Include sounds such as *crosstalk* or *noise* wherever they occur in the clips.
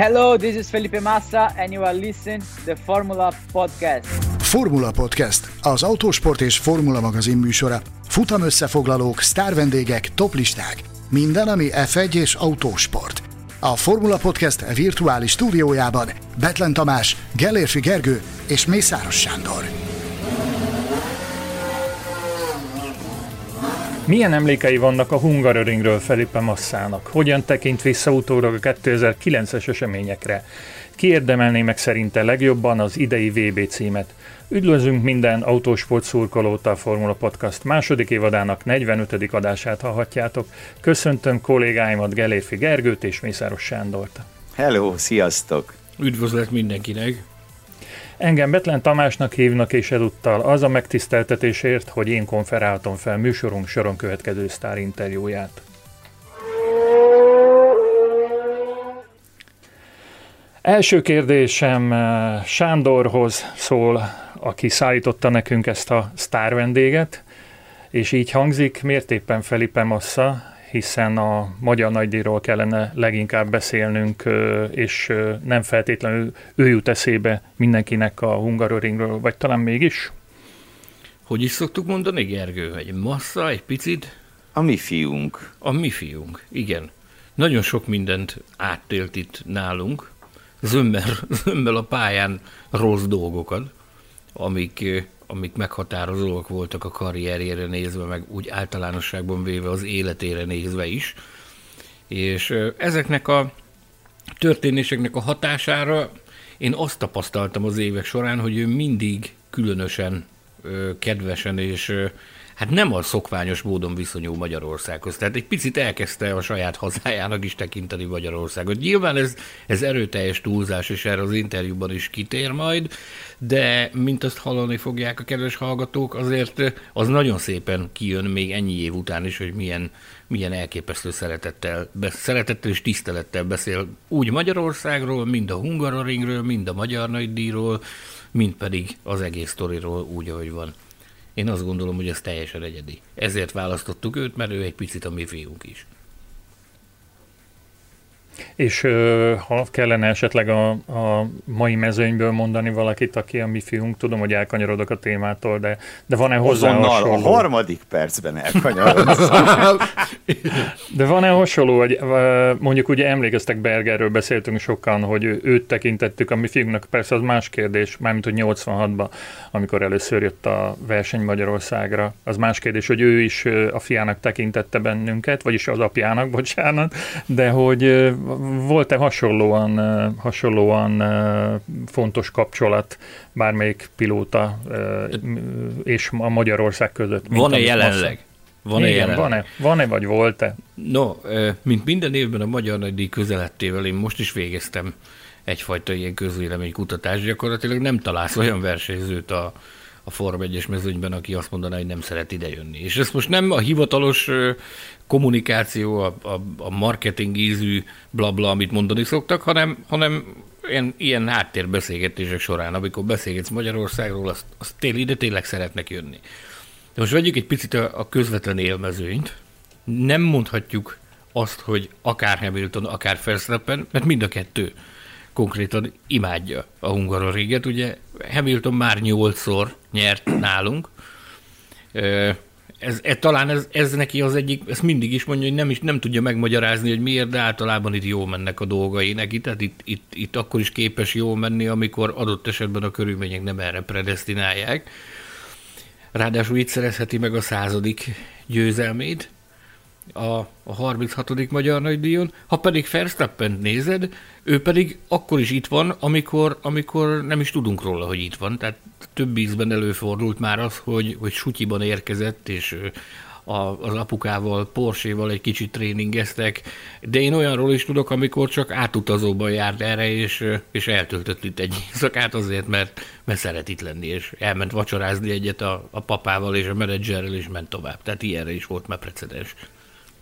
Hello, this is Felipe Massa, and you are listening to the Formula Podcast. Formula Podcast, az autósport és formula magazin műsora. Futam összefoglalók, sztárvendégek, toplisták. Minden, ami F1 és autósport. A Formula Podcast virtuális stúdiójában Betlen Tamás, Gellérfi Gergő és Mészáros Sándor. Milyen emlékei vannak a Hungaroringről Felipe Massának? Hogyan tekint vissza utólag a 2009-es eseményekre? Ki érdemelné meg szerinte legjobban az idei VB címet? Üdvözlünk minden autósport szurkolót a Formula Podcast második évadának 45. adását hallhatjátok. Köszöntöm kollégáimat Gelérfi Gergőt és Mészáros Sándort. Hello, sziasztok! Üdvözlet mindenkinek! Engem Betlen Tamásnak hívnak, és ezúttal az a megtiszteltetésért, hogy én konferáltam fel műsorunk soron következő sztár interjúját. Első kérdésem eh, Sándorhoz szól, aki szállította nekünk ezt a sztár vendéget, és így hangzik, miért éppen Felipe Massa, hiszen a magyar nagydíjról kellene leginkább beszélnünk, és nem feltétlenül ő jut eszébe mindenkinek a Hungaroringről, vagy talán mégis? Hogy is szoktuk mondani, Gergő? Egy massza, egy picit? A mi fiunk. A mi fiunk, igen. Nagyon sok mindent áttélt itt nálunk, zömmel, *laughs* zömmel a pályán rossz dolgokat, amik amik meghatározóak voltak a karrierjére nézve, meg úgy általánosságban véve az életére nézve is. És ezeknek a történéseknek a hatására én azt tapasztaltam az évek során, hogy ő mindig különösen kedvesen és hát nem a szokványos módon viszonyul Magyarországhoz. Tehát egy picit elkezdte a saját hazájának is tekinteni Magyarországot. Nyilván ez, ez erőteljes túlzás, és erre az interjúban is kitér majd, de mint azt hallani fogják a kedves hallgatók, azért az nagyon szépen kijön még ennyi év után is, hogy milyen, milyen elképesztő szeretettel, szeretettel és tisztelettel beszél úgy Magyarországról, mind a Hungaroringről, mind a Magyar Nagydíjról, mind pedig az egész sztoriról úgy, ahogy van. Én azt gondolom, hogy ez teljesen egyedi. Ezért választottuk őt, mert ő egy picit a mi fiunk is. És ha kellene esetleg a, a mai mezőnyből mondani valakit, aki a mi fiunk, tudom, hogy elkanyarodok a témától, de, de van-e hozzá hasonló? a harmadik percben elkanyarodsz. *laughs* de van-e hasonló, hogy mondjuk ugye emlékeztek Bergerről, beszéltünk sokan, hogy őt tekintettük a mi fiunknak, persze az más kérdés, mármint hogy 86-ban, amikor először jött a verseny Magyarországra, az más kérdés, hogy ő is a fiának tekintette bennünket, vagyis az apjának, bocsánat, de hogy volt-e hasonlóan, hasonlóan fontos kapcsolat bármelyik pilóta és a Magyarország között? Van-e jelenleg? Van-e, Igen, van-e, van-e vagy volt-e? No, mint minden évben a Magyar Nagydíj közelettével én most is végeztem egyfajta ilyen közvéleménykutatást, gyakorlatilag nem találsz olyan versenyzőt a, a Form 1-es mezőnyben, aki azt mondaná, hogy nem szeret idejönni. És ez most nem a hivatalos kommunikáció, a, a, a marketing ízű blabla, amit mondani szoktak, hanem, hanem ilyen, ilyen háttérbeszélgetések során, amikor beszélgetsz Magyarországról, azt, azt tél, ide tényleg szeretnek jönni. De most vegyük egy picit a, a közvetlen élmezőnyt. Nem mondhatjuk azt, hogy akár Hamilton, akár Verstappen, mert mind a kettő konkrétan imádja a Hungaroringet. Ugye Hamilton már nyolcszor nyert nálunk, ez, ez, talán ez, ez neki az egyik, ezt mindig is mondja, hogy nem, is, nem tudja megmagyarázni, hogy miért, de általában itt jól mennek a dolgai neki, tehát itt, itt, itt akkor is képes jól menni, amikor adott esetben a körülmények nem erre predestinálják. Ráadásul itt szerezheti meg a századik győzelmét, a, a 36. Magyar Nagydíjon. Ha pedig Verstappen nézed, ő pedig akkor is itt van, amikor, amikor nem is tudunk róla, hogy itt van. Tehát több ízben előfordult már az, hogy, hogy sutyiban érkezett, és a, az apukával, Porsche-val egy kicsit tréningeztek, de én olyanról is tudok, amikor csak átutazóban járt erre, és, és eltöltött itt egy szakát azért, mert, mert szeret itt lenni, és elment vacsorázni egyet a, a papával és a menedzserrel, és ment tovább. Tehát ilyenre is volt már precedens.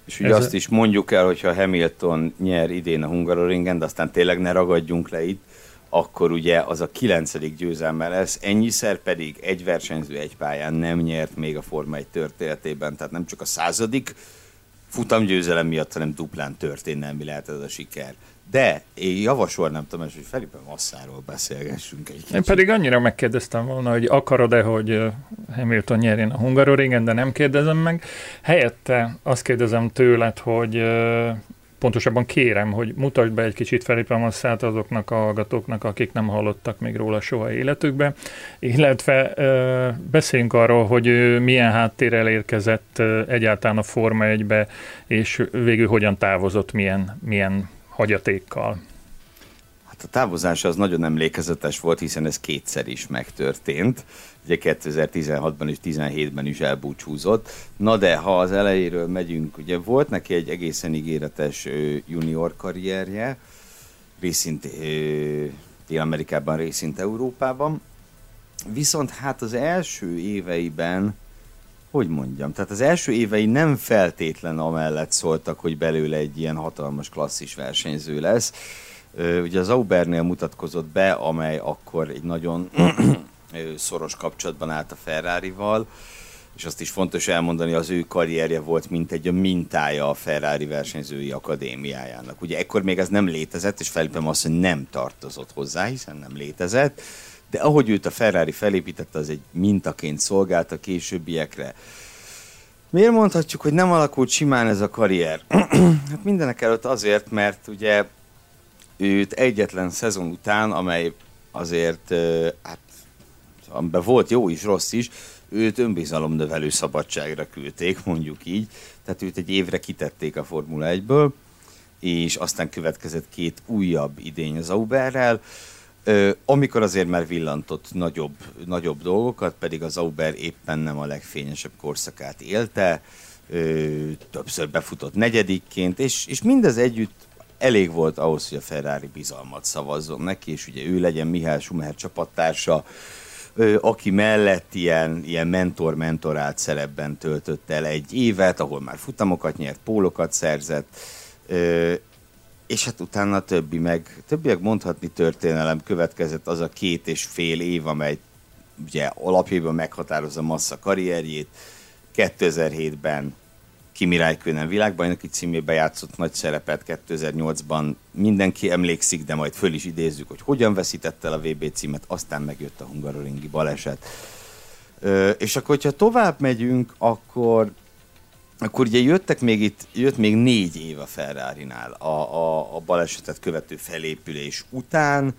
És ugye Ez azt is mondjuk el, hogyha Hamilton nyer idén a Hungaroringen, de aztán tényleg ne ragadjunk le itt, akkor ugye az a kilencedik győzelme lesz, ennyiszer pedig egy versenyző egy pályán nem nyert még a Forma 1 történetében, tehát nem csak a századik futamgyőzelem miatt, hanem duplán történelmi lehet ez a siker. De én javasolnám, Tamás, hogy Felipe Massáról beszélgessünk egy kicsit. Én pedig annyira megkérdeztem volna, hogy akarod-e, hogy Hamilton nyerjen a Hungaroringen, de nem kérdezem meg. Helyette azt kérdezem tőled, hogy pontosabban kérem, hogy mutasd be egy kicsit Felipe Masszát azoknak a hallgatóknak, akik nem hallottak még róla soha életükben, illetve beszéljünk arról, hogy milyen háttérrel érkezett egyáltalán a Forma 1-be, és végül hogyan távozott, milyen, milyen hagyatékkal. Hát a távozása az nagyon emlékezetes volt, hiszen ez kétszer is megtörtént. Ugye 2016-ban és 2017-ben is elbúcsúzott. Na de, ha az elejéről megyünk, ugye volt neki egy egészen ígéretes junior karrierje, részint Dél-Amerikában, részint Európában. Viszont hát az első éveiben, hogy mondjam, tehát az első évei nem feltétlen amellett szóltak, hogy belőle egy ilyen hatalmas klasszis versenyző lesz. Ugye az Aubernél mutatkozott be, amely akkor egy nagyon *clears throat* szoros kapcsolatban állt a Ferrari-val, és azt is fontos elmondani, az ő karrierje volt mint egy a mintája a Ferrari versenyzői akadémiájának. Ugye ekkor még ez nem létezett, és Felipe Massa nem tartozott hozzá, hiszen nem létezett, de ahogy őt a Ferrari felépítette, az egy mintaként szolgált a későbbiekre. Miért mondhatjuk, hogy nem alakult simán ez a karrier? *clears throat* hát mindenek előtt azért, mert ugye őt egyetlen szezon után, amely azért hát amiben volt jó is, rossz is, őt önbizalomnövelő szabadságra küldték, mondjuk így. Tehát őt egy évre kitették a Formula 1-ből, és aztán következett két újabb idény az Auberrel, amikor azért már villantott nagyobb, nagyobb dolgokat, pedig az Auber éppen nem a legfényesebb korszakát élte, többször befutott negyedikként, és, és mindez együtt elég volt ahhoz, hogy a Ferrari bizalmat szavazzon neki, és ugye ő legyen Mihály Schumacher csapattársa, aki mellett ilyen, ilyen mentor-mentorált szerepben töltött el egy évet, ahol már futamokat nyert, pólokat szerzett, és hát utána a többi meg, többiek mondhatni történelem következett az a két és fél év, amely ugye alapjában meghatározza Massa karrierjét. 2007-ben Kimi Räikkönen világbajnoki címébe játszott nagy szerepet 2008-ban. Mindenki emlékszik, de majd föl is idézzük, hogy hogyan veszítette el a VB címet, aztán megjött a hungaroringi baleset. Ö, és akkor, hogyha tovább megyünk, akkor akkor ugye jöttek még itt, jött még négy év a Ferrari-nál a, a, a balesetet követő felépülés után,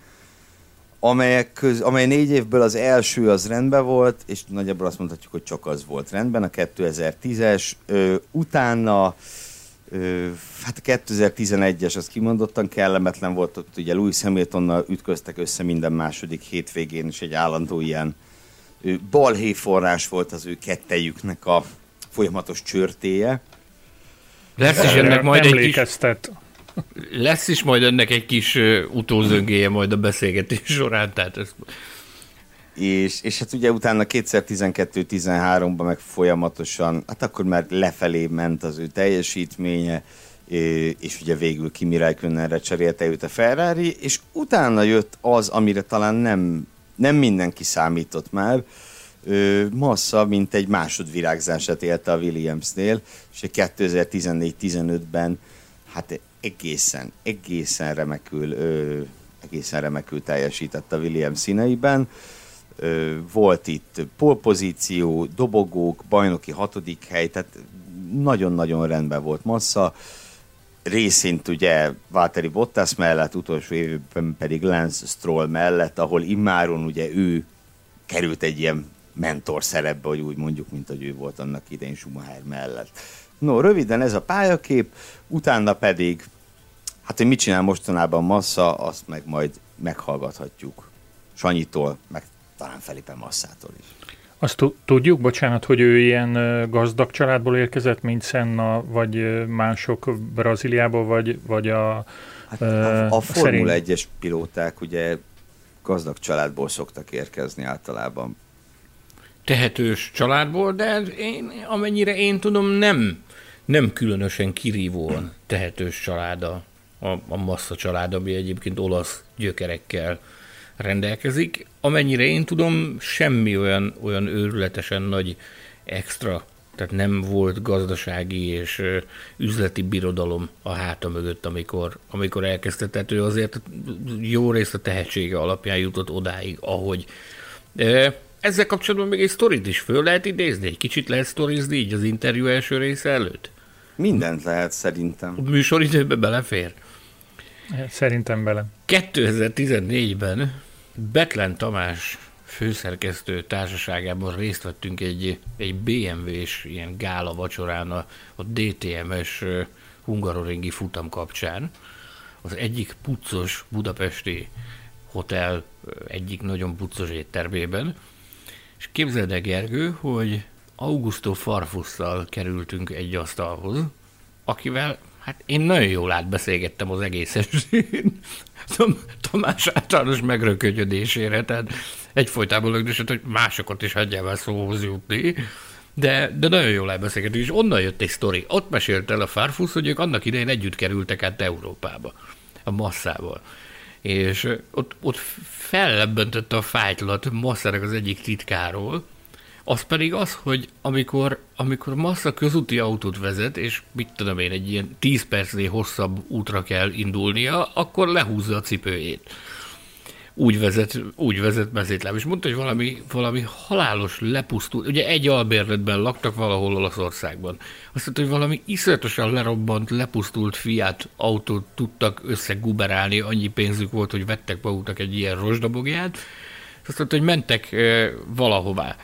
amelyek köz, amely négy évből az első az rendben volt, és nagyjából azt mondhatjuk, hogy csak az volt rendben, a 2010-es, ö, utána ö, hát a 2011-es az kimondottan kellemetlen volt, ott ugye Louis Hamiltonnal ütköztek össze minden második hétvégén, és egy állandó ilyen balhéforrás volt az ő kettejüknek a folyamatos csörtéje. Lesz is ennek majd egy kis, lesz is majd ennek egy kis utózöngéje majd a beszélgetés során, tehát ez... És, és hát ugye utána 2012-13-ban meg folyamatosan, hát akkor már lefelé ment az ő teljesítménye, és ugye végül Kimi Räikkönenre cserélte őt a Ferrari, és utána jött az, amire talán nem, nem mindenki számított már, Massa, mint egy másodvirágzását élte a Williamsnél, és 2014-15-ben hát egészen, egészen remekül, ö, egészen remekül teljesített a Williams színeiben. Ö, volt itt polpozíció, dobogók, bajnoki hatodik hely, tehát nagyon-nagyon rendben volt Massa. Részint ugye Valtteri Bottas mellett, utolsó évben pedig Lance Stroll mellett, ahol immáron ugye ő került egy ilyen mentor szerepbe, hogy úgy mondjuk, mint hogy ő volt annak idején Schumacher mellett. No, röviden ez a pályakép, utána pedig, hát hogy mit csinál mostanában Massa, azt meg majd meghallgathatjuk Sanyitól, meg talán Felipe Masszától is. Azt tudjuk, bocsánat, hogy ő ilyen gazdag családból érkezett, mint Senna, vagy mások Brazíliából, vagy, vagy a... Hát a, a Formula 1-es pilóták ugye gazdag családból szoktak érkezni általában tehetős családból, de én, amennyire én tudom, nem, nem különösen kirívóan tehetős család a, a, a Massa család, ami egyébként olasz gyökerekkel rendelkezik. Amennyire én tudom, semmi olyan, olyan őrületesen nagy extra tehát nem volt gazdasági és üzleti birodalom a háta mögött, amikor, amikor elkezdte. Tehát ő azért jó részt a tehetsége alapján jutott odáig, ahogy. Ezzel kapcsolatban még egy sztorit is föl lehet idézni? Egy kicsit lehet sztorizni így az interjú első része előtt? Mindent lehet szerintem. A műsoridőbe belefér? Szerintem bele. 2014-ben Betlen Tamás főszerkesztő társaságában részt vettünk egy, egy BMW-s ilyen gála vacsorán a, a DTMS hungaroringi futam kapcsán. Az egyik puccos budapesti hotel egyik nagyon puccos éttermében. És képzeld el, Gergő, hogy Augusto Farfusszal kerültünk egy asztalhoz, akivel hát én nagyon jól átbeszélgettem az egész estén. *laughs* Tamás általános megrökönyödésére, tehát egyfolytában lögdösött, hogy másokat is hagyjál el szóhoz jutni. De, de nagyon jól elbeszélgetünk, és onnan jött egy sztori. Ott mesélte el a Farfusz, hogy ők annak idején együtt kerültek át Európába, a masszával. És ott, ott fellebbentette a fájtlat Masszának az egyik titkáról, az pedig az, hogy amikor, amikor Massa közúti autót vezet, és mit tudom én, egy ilyen 10 percnél hosszabb útra kell indulnia, akkor lehúzza a cipőjét. Úgy vezet, úgy vezet mezétlám, és mondta, hogy valami, valami halálos lepusztult, ugye egy albérletben laktak valahol Olaszországban. Azt mondta, hogy valami iszonyatosan lerobbant, lepusztult Fiat autót tudtak összeguberálni, annyi pénzük volt, hogy vettek maguknak egy ilyen rozsdabogját, és azt mondta, hogy mentek e, valahová.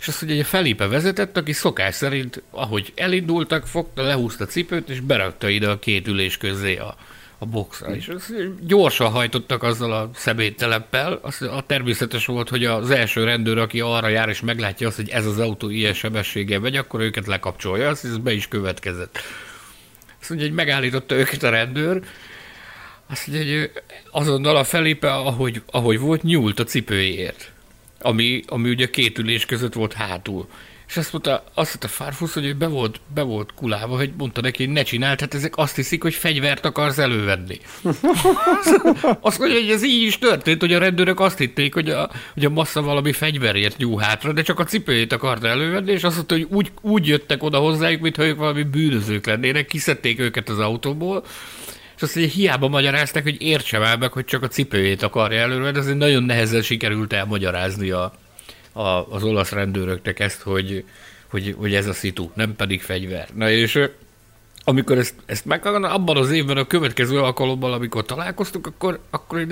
És azt mondja, hogy a Felipe vezetett, aki szokás szerint, ahogy elindultak, fogta, lehúzta a cipőt, és berakta ide a két ülés közé a, a boxra. És gyorsan hajtottak azzal a szemétteleppel. Az, a természetes volt, hogy az első rendőr, aki arra jár, és meglátja azt, hogy ez az autó ilyen sebességgel megy, akkor őket lekapcsolja. Azt ez be is következett. Azt mondja, hogy megállította őket a rendőr, azt mondja, hogy azonnal a Felipe, ahogy, ahogy volt, nyúlt a cipőjéért ami, ami ugye két ülés között volt hátul. És azt mondta, azt mondta Farfusz, hogy be volt, be volt kulálva, hogy mondta neki, hogy ne csináld, hát ezek azt hiszik, hogy fegyvert akarsz elővenni. *laughs* azt mondja, hogy ez így is történt, hogy a rendőrök azt hitték, hogy a, hogy a massza valami fegyverért nyúl hátra, de csak a cipőjét akarta elővenni, és azt mondta, hogy úgy, úgy jöttek oda hozzájuk, mintha ők valami bűnözők lennének, kiszedték őket az autóból, és azt mondja, hiába magyarázták, hogy értsem el meg, hogy csak a cipőjét akarja előre, de azért nagyon nehezen sikerült elmagyarázni a, a, az olasz rendőröknek ezt, hogy, hogy, hogy ez a szitu, nem pedig fegyver. Na és amikor ezt, ezt meghallgatom, abban az évben a következő alkalommal, amikor találkoztunk, akkor, akkor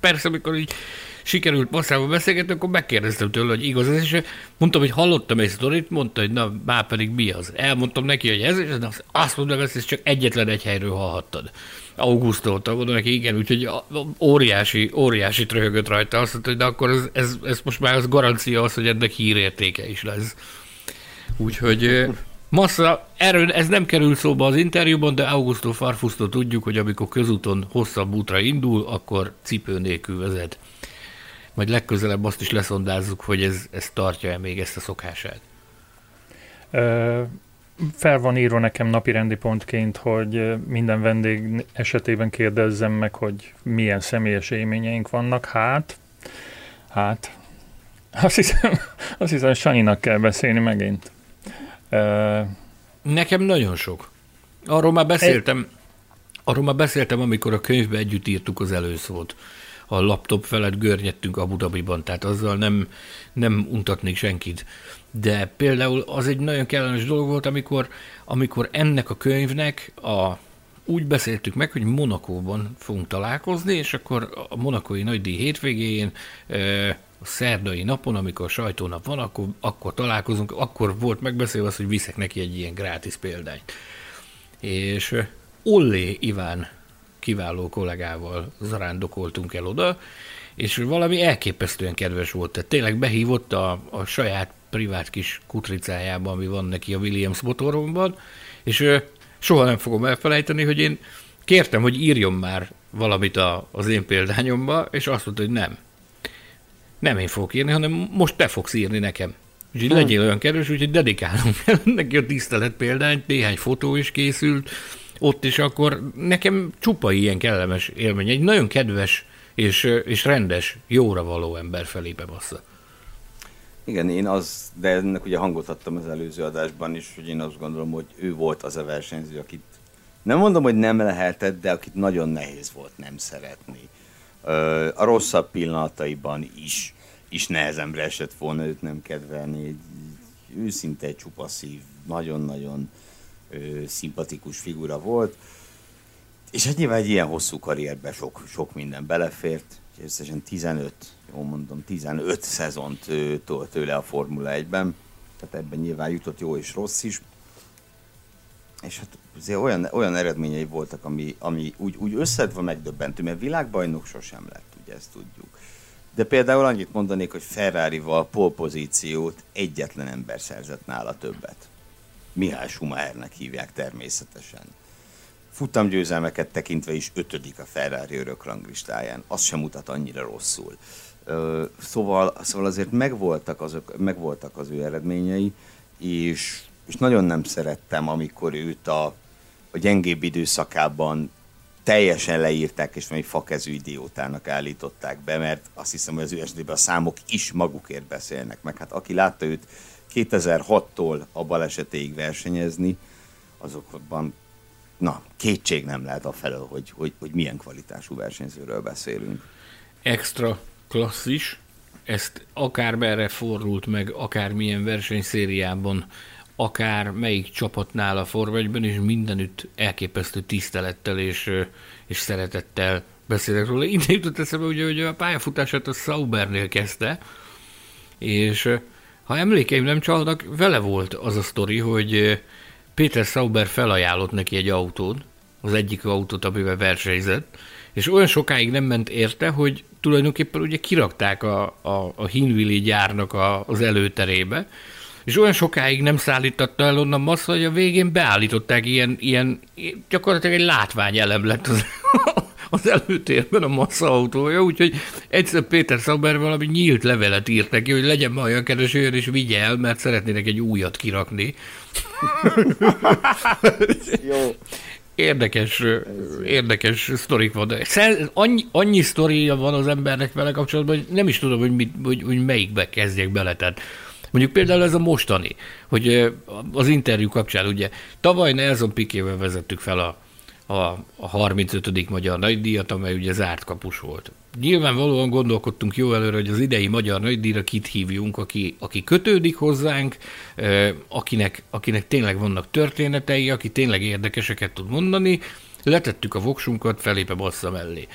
persze, amikor így sikerült masszával beszélgetni, akkor megkérdeztem tőle, hogy igaz ez, és mondtam, hogy hallottam egy sztorit, mondta, hogy na, már pedig mi az. Elmondtam neki, hogy ez, és azt mondom, ezt csak egyetlen egy helyről hallhattad. Augusztóta, mondom neki, igen, úgyhogy óriási, óriási tröhögött rajta, azt mondta, hogy de akkor ez, ez, ez most már az garancia az, hogy ennek hírértéke is lesz. Úgyhogy Massa, erről ez nem kerül szóba az interjúban, de Augusto Farfusto tudjuk, hogy amikor közúton hosszabb útra indul, akkor cipő nélkül vezet. Majd legközelebb azt is leszondázzuk, hogy ez, ez tartja-e még ezt a szokását. Fel van írva nekem napi rendi pontként, hogy minden vendég esetében kérdezzem meg, hogy milyen személyes élményeink vannak. Hát, hát, azt hiszem, *laughs* azt hiszem Sanyinak kell beszélni megint. Nekem nagyon sok. Arról már beszéltem, arról már beszéltem, amikor a könyvbe együtt írtuk az előszót. A laptop felett görnyettünk Abu Dhabiban, tehát azzal nem, nem untatnék senkit de például az egy nagyon kellemes dolog volt, amikor, amikor ennek a könyvnek a, úgy beszéltük meg, hogy Monakóban fogunk találkozni, és akkor a monakói nagydíj hétvégén a szerdai napon, amikor a sajtónap van, akkor, akkor találkozunk, akkor volt megbeszélve az, hogy viszek neki egy ilyen grátis példányt. És Ollé Iván kiváló kollégával zarándokoltunk el oda, és valami elképesztően kedves volt. Tehát tényleg behívott a, a saját privát kis kutricájában, ami van neki a Williams motoromban, és soha nem fogom elfelejteni, hogy én kértem, hogy írjon már valamit a, az én példányomba, és azt mondta, hogy nem. Nem én fogok írni, hanem most te fogsz írni nekem. Úgyhogy hmm. legyél olyan kedves, úgyhogy dedikálom el *laughs* neki a tisztelet példányt, néhány fotó is készült, ott is akkor nekem csupa ilyen kellemes élmény. Egy nagyon kedves és, és rendes, jóra való ember Felipe Bassa. Igen, én az, de ennek ugye hangot adtam az előző adásban is, hogy én azt gondolom, hogy ő volt az a versenyző, akit nem mondom, hogy nem lehetett, de akit nagyon nehéz volt nem szeretni. A rosszabb pillanataiban is, is nehezembre esett volna őt nem kedvelni. Egy, őszinte csupaszív, nagyon-nagyon szimpatikus figura volt. És hát nyilván egy ilyen hosszú karrierben sok, sok minden belefért. Összesen 15, jól mondom, 15 szezont tolt tőle a Formula 1-ben. Tehát ebben nyilván jutott jó és rossz is. És hát azért olyan, olyan eredményei voltak, ami, ami úgy, úgy összedve megdöbbentő, mert világbajnok sosem lett, ugye ezt tudjuk. De például annyit mondanék, hogy Ferrari-val polpozíciót egyetlen ember szerzett nála többet. Mihály Schumachernek hívják természetesen. Futamgyőzelmeket tekintve is ötödik a Ferrari örök ranglistáján. Az sem mutat annyira rosszul. Szóval, szóval azért megvoltak, azok, megvoltak az ő eredményei, és, és nagyon nem szerettem, amikor őt a, a gyengébb időszakában teljesen leírták, és valami fakezű idiótának állították be, mert azt hiszem, hogy az USD-ben a számok is magukért beszélnek, meg hát aki látta őt 2006-tól a balesetéig versenyezni, azokban na, kétség nem lehet a felől, hogy, hogy, hogy milyen kvalitású versenyzőről beszélünk. Extra klasszis, ezt akár merre fordult meg, akár milyen versenyszériában, akár melyik csapatnál a forvegyben, és mindenütt elképesztő tisztelettel és, és szeretettel beszélek róla. Innen jutott eszembe, ugye, hogy a pályafutását a Saubernél kezdte, és ha emlékeim nem csalnak, vele volt az a sztori, hogy Péter Sauber felajánlott neki egy autót, az egyik autót, amivel versenyzett, és olyan sokáig nem ment érte, hogy tulajdonképpen ugye kirakták a, a, a Hinvili gyárnak a, az előterébe, és olyan sokáig nem szállította el onnan massza, hogy a végén beállították ilyen, ilyen gyakorlatilag egy látványelem lett az, *laughs* az előtérben a massza autója, úgyhogy egyszer Péter Szaber valami nyílt levelet írt neki, hogy legyen ma olyan kereső, és vigye el, mert szeretnének egy újat kirakni. *laughs* Jó. Érdekes, érdekes sztorik van. Annyi, annyi sztoria van az embernek vele kapcsolatban, hogy nem is tudom, hogy, mit, hogy, hogy melyikbe kezdjek bele. Tehát mondjuk például ez a mostani, hogy az interjú kapcsán ugye tavaly Nelson Pikével vezettük fel a, a, a 35. magyar nagydíjat, amely ugye zárt kapus volt. Nyilvánvalóan gondolkodtunk jó előre, hogy az idei magyar nagydíjra kit hívjunk, aki, aki kötődik hozzánk, akinek, akinek tényleg vannak történetei, aki tényleg érdekeseket tud mondani, letettük a voksunkat, felépem bassza mellé.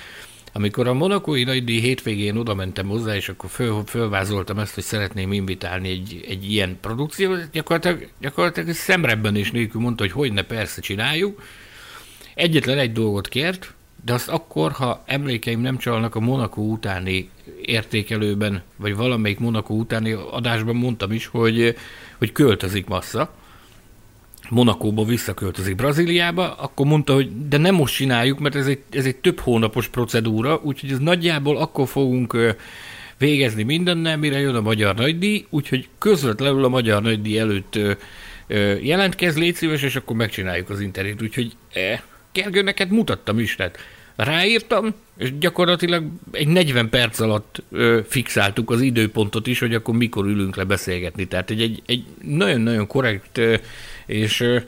Amikor a monakói nagydíj hétvégén oda mentem hozzá, és akkor föl, fölvázoltam ezt, hogy szeretném invitálni egy, egy ilyen produkciót, gyakorlatilag, gyakorlatilag szemrebben is nélkül mondta, hogy hogy persze csináljuk, Egyetlen egy dolgot kért, de azt akkor, ha emlékeim nem csalnak a Monaco utáni értékelőben, vagy valamelyik Monaco utáni adásban mondtam is, hogy, hogy költözik massza, Monakóba visszaköltözik Brazíliába, akkor mondta, hogy de nem most csináljuk, mert ez egy, ez egy több hónapos procedúra, úgyhogy ez nagyjából akkor fogunk végezni mindennel, mire jön a Magyar Nagydíj, úgyhogy közvetlenül a Magyar Nagydíj előtt jelentkez, légy szíves, és akkor megcsináljuk az interjút, úgyhogy eh, Gergő, neked mutattam is, tehát ráírtam, és gyakorlatilag egy 40 perc alatt ö, fixáltuk az időpontot is, hogy akkor mikor ülünk le beszélgetni. Tehát egy, egy, egy nagyon-nagyon korrekt ö, és, ö,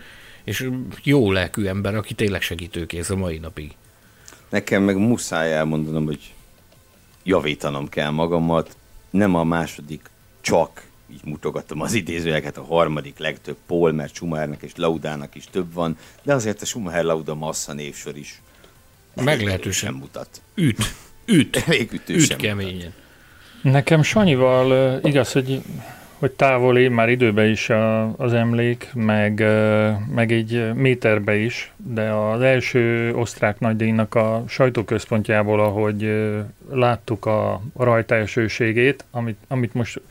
és jó lelkű ember, aki tényleg segítőkész a mai napig. Nekem meg muszáj elmondanom, hogy javítanom kell magamat. Nem a második csak így mutogatom az idézőjeket, a harmadik legtöbb Paul, mert Schumachernek és Laudának is több van, de azért a Schumacher Lauda Massa névsor is meglehetősen mutat. Üt, üt, *laughs* elég üt keményen. Mutat. Nekem Sanyival igaz, hogy hogy távoli már időbe is a, az emlék, meg, meg egy méterbe is, de az első osztrák nagydíjnak a sajtóközpontjából, ahogy láttuk a, a rajta elsőségét, amit, amit most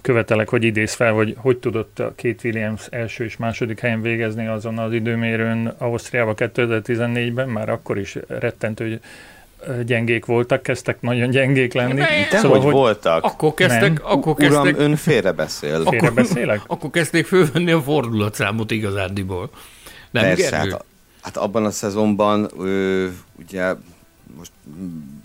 követelek, hogy idéz fel, hogy hogy tudott a két Williams első és második helyen végezni azon az időmérőn Ausztriába 2014-ben, már akkor is rettentő, hogy gyengék voltak, kezdtek nagyon gyengék lenni. De szóval, hogy, hogy voltak? Akkor kezdtek, nem. akkor kezdtek. Uram, ön félrebeszél. Félrebeszélek? Akkor kezdték fölvenni a fordulatszámot igazándiból. Nem, Persze, hát, hát abban a szezonban ö, ugye most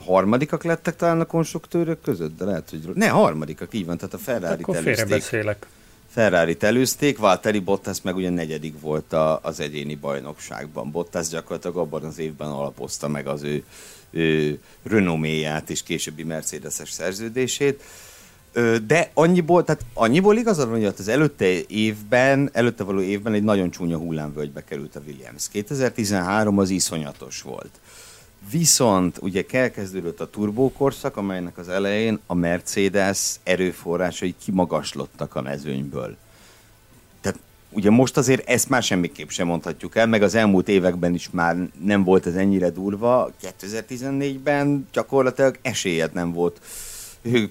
harmadikak lettek talán a konstruktőrök között, de lehet, hogy... Ne, harmadikak, így van, tehát a ferrari Akkor előzték. beszélek. ferrari előzték, Valtteri Bottas meg ugye negyedik volt a, az egyéni bajnokságban. Bottas gyakorlatilag abban az évben alapozta meg az ő, ő renoméját és későbbi Mercedes-es szerződését. De annyiból, tehát annyiból igazad van, hogy az előtte évben, előtte való évben egy nagyon csúnya hullámvölgybe került a Williams. 2013 az iszonyatos volt. Viszont ugye elkezdődött a turbókorszak, amelynek az elején a Mercedes erőforrásai kimagaslottak a mezőnyből. Tehát ugye most azért ezt már semmiképp sem mondhatjuk el, meg az elmúlt években is már nem volt ez ennyire durva. 2014-ben gyakorlatilag esélyed nem volt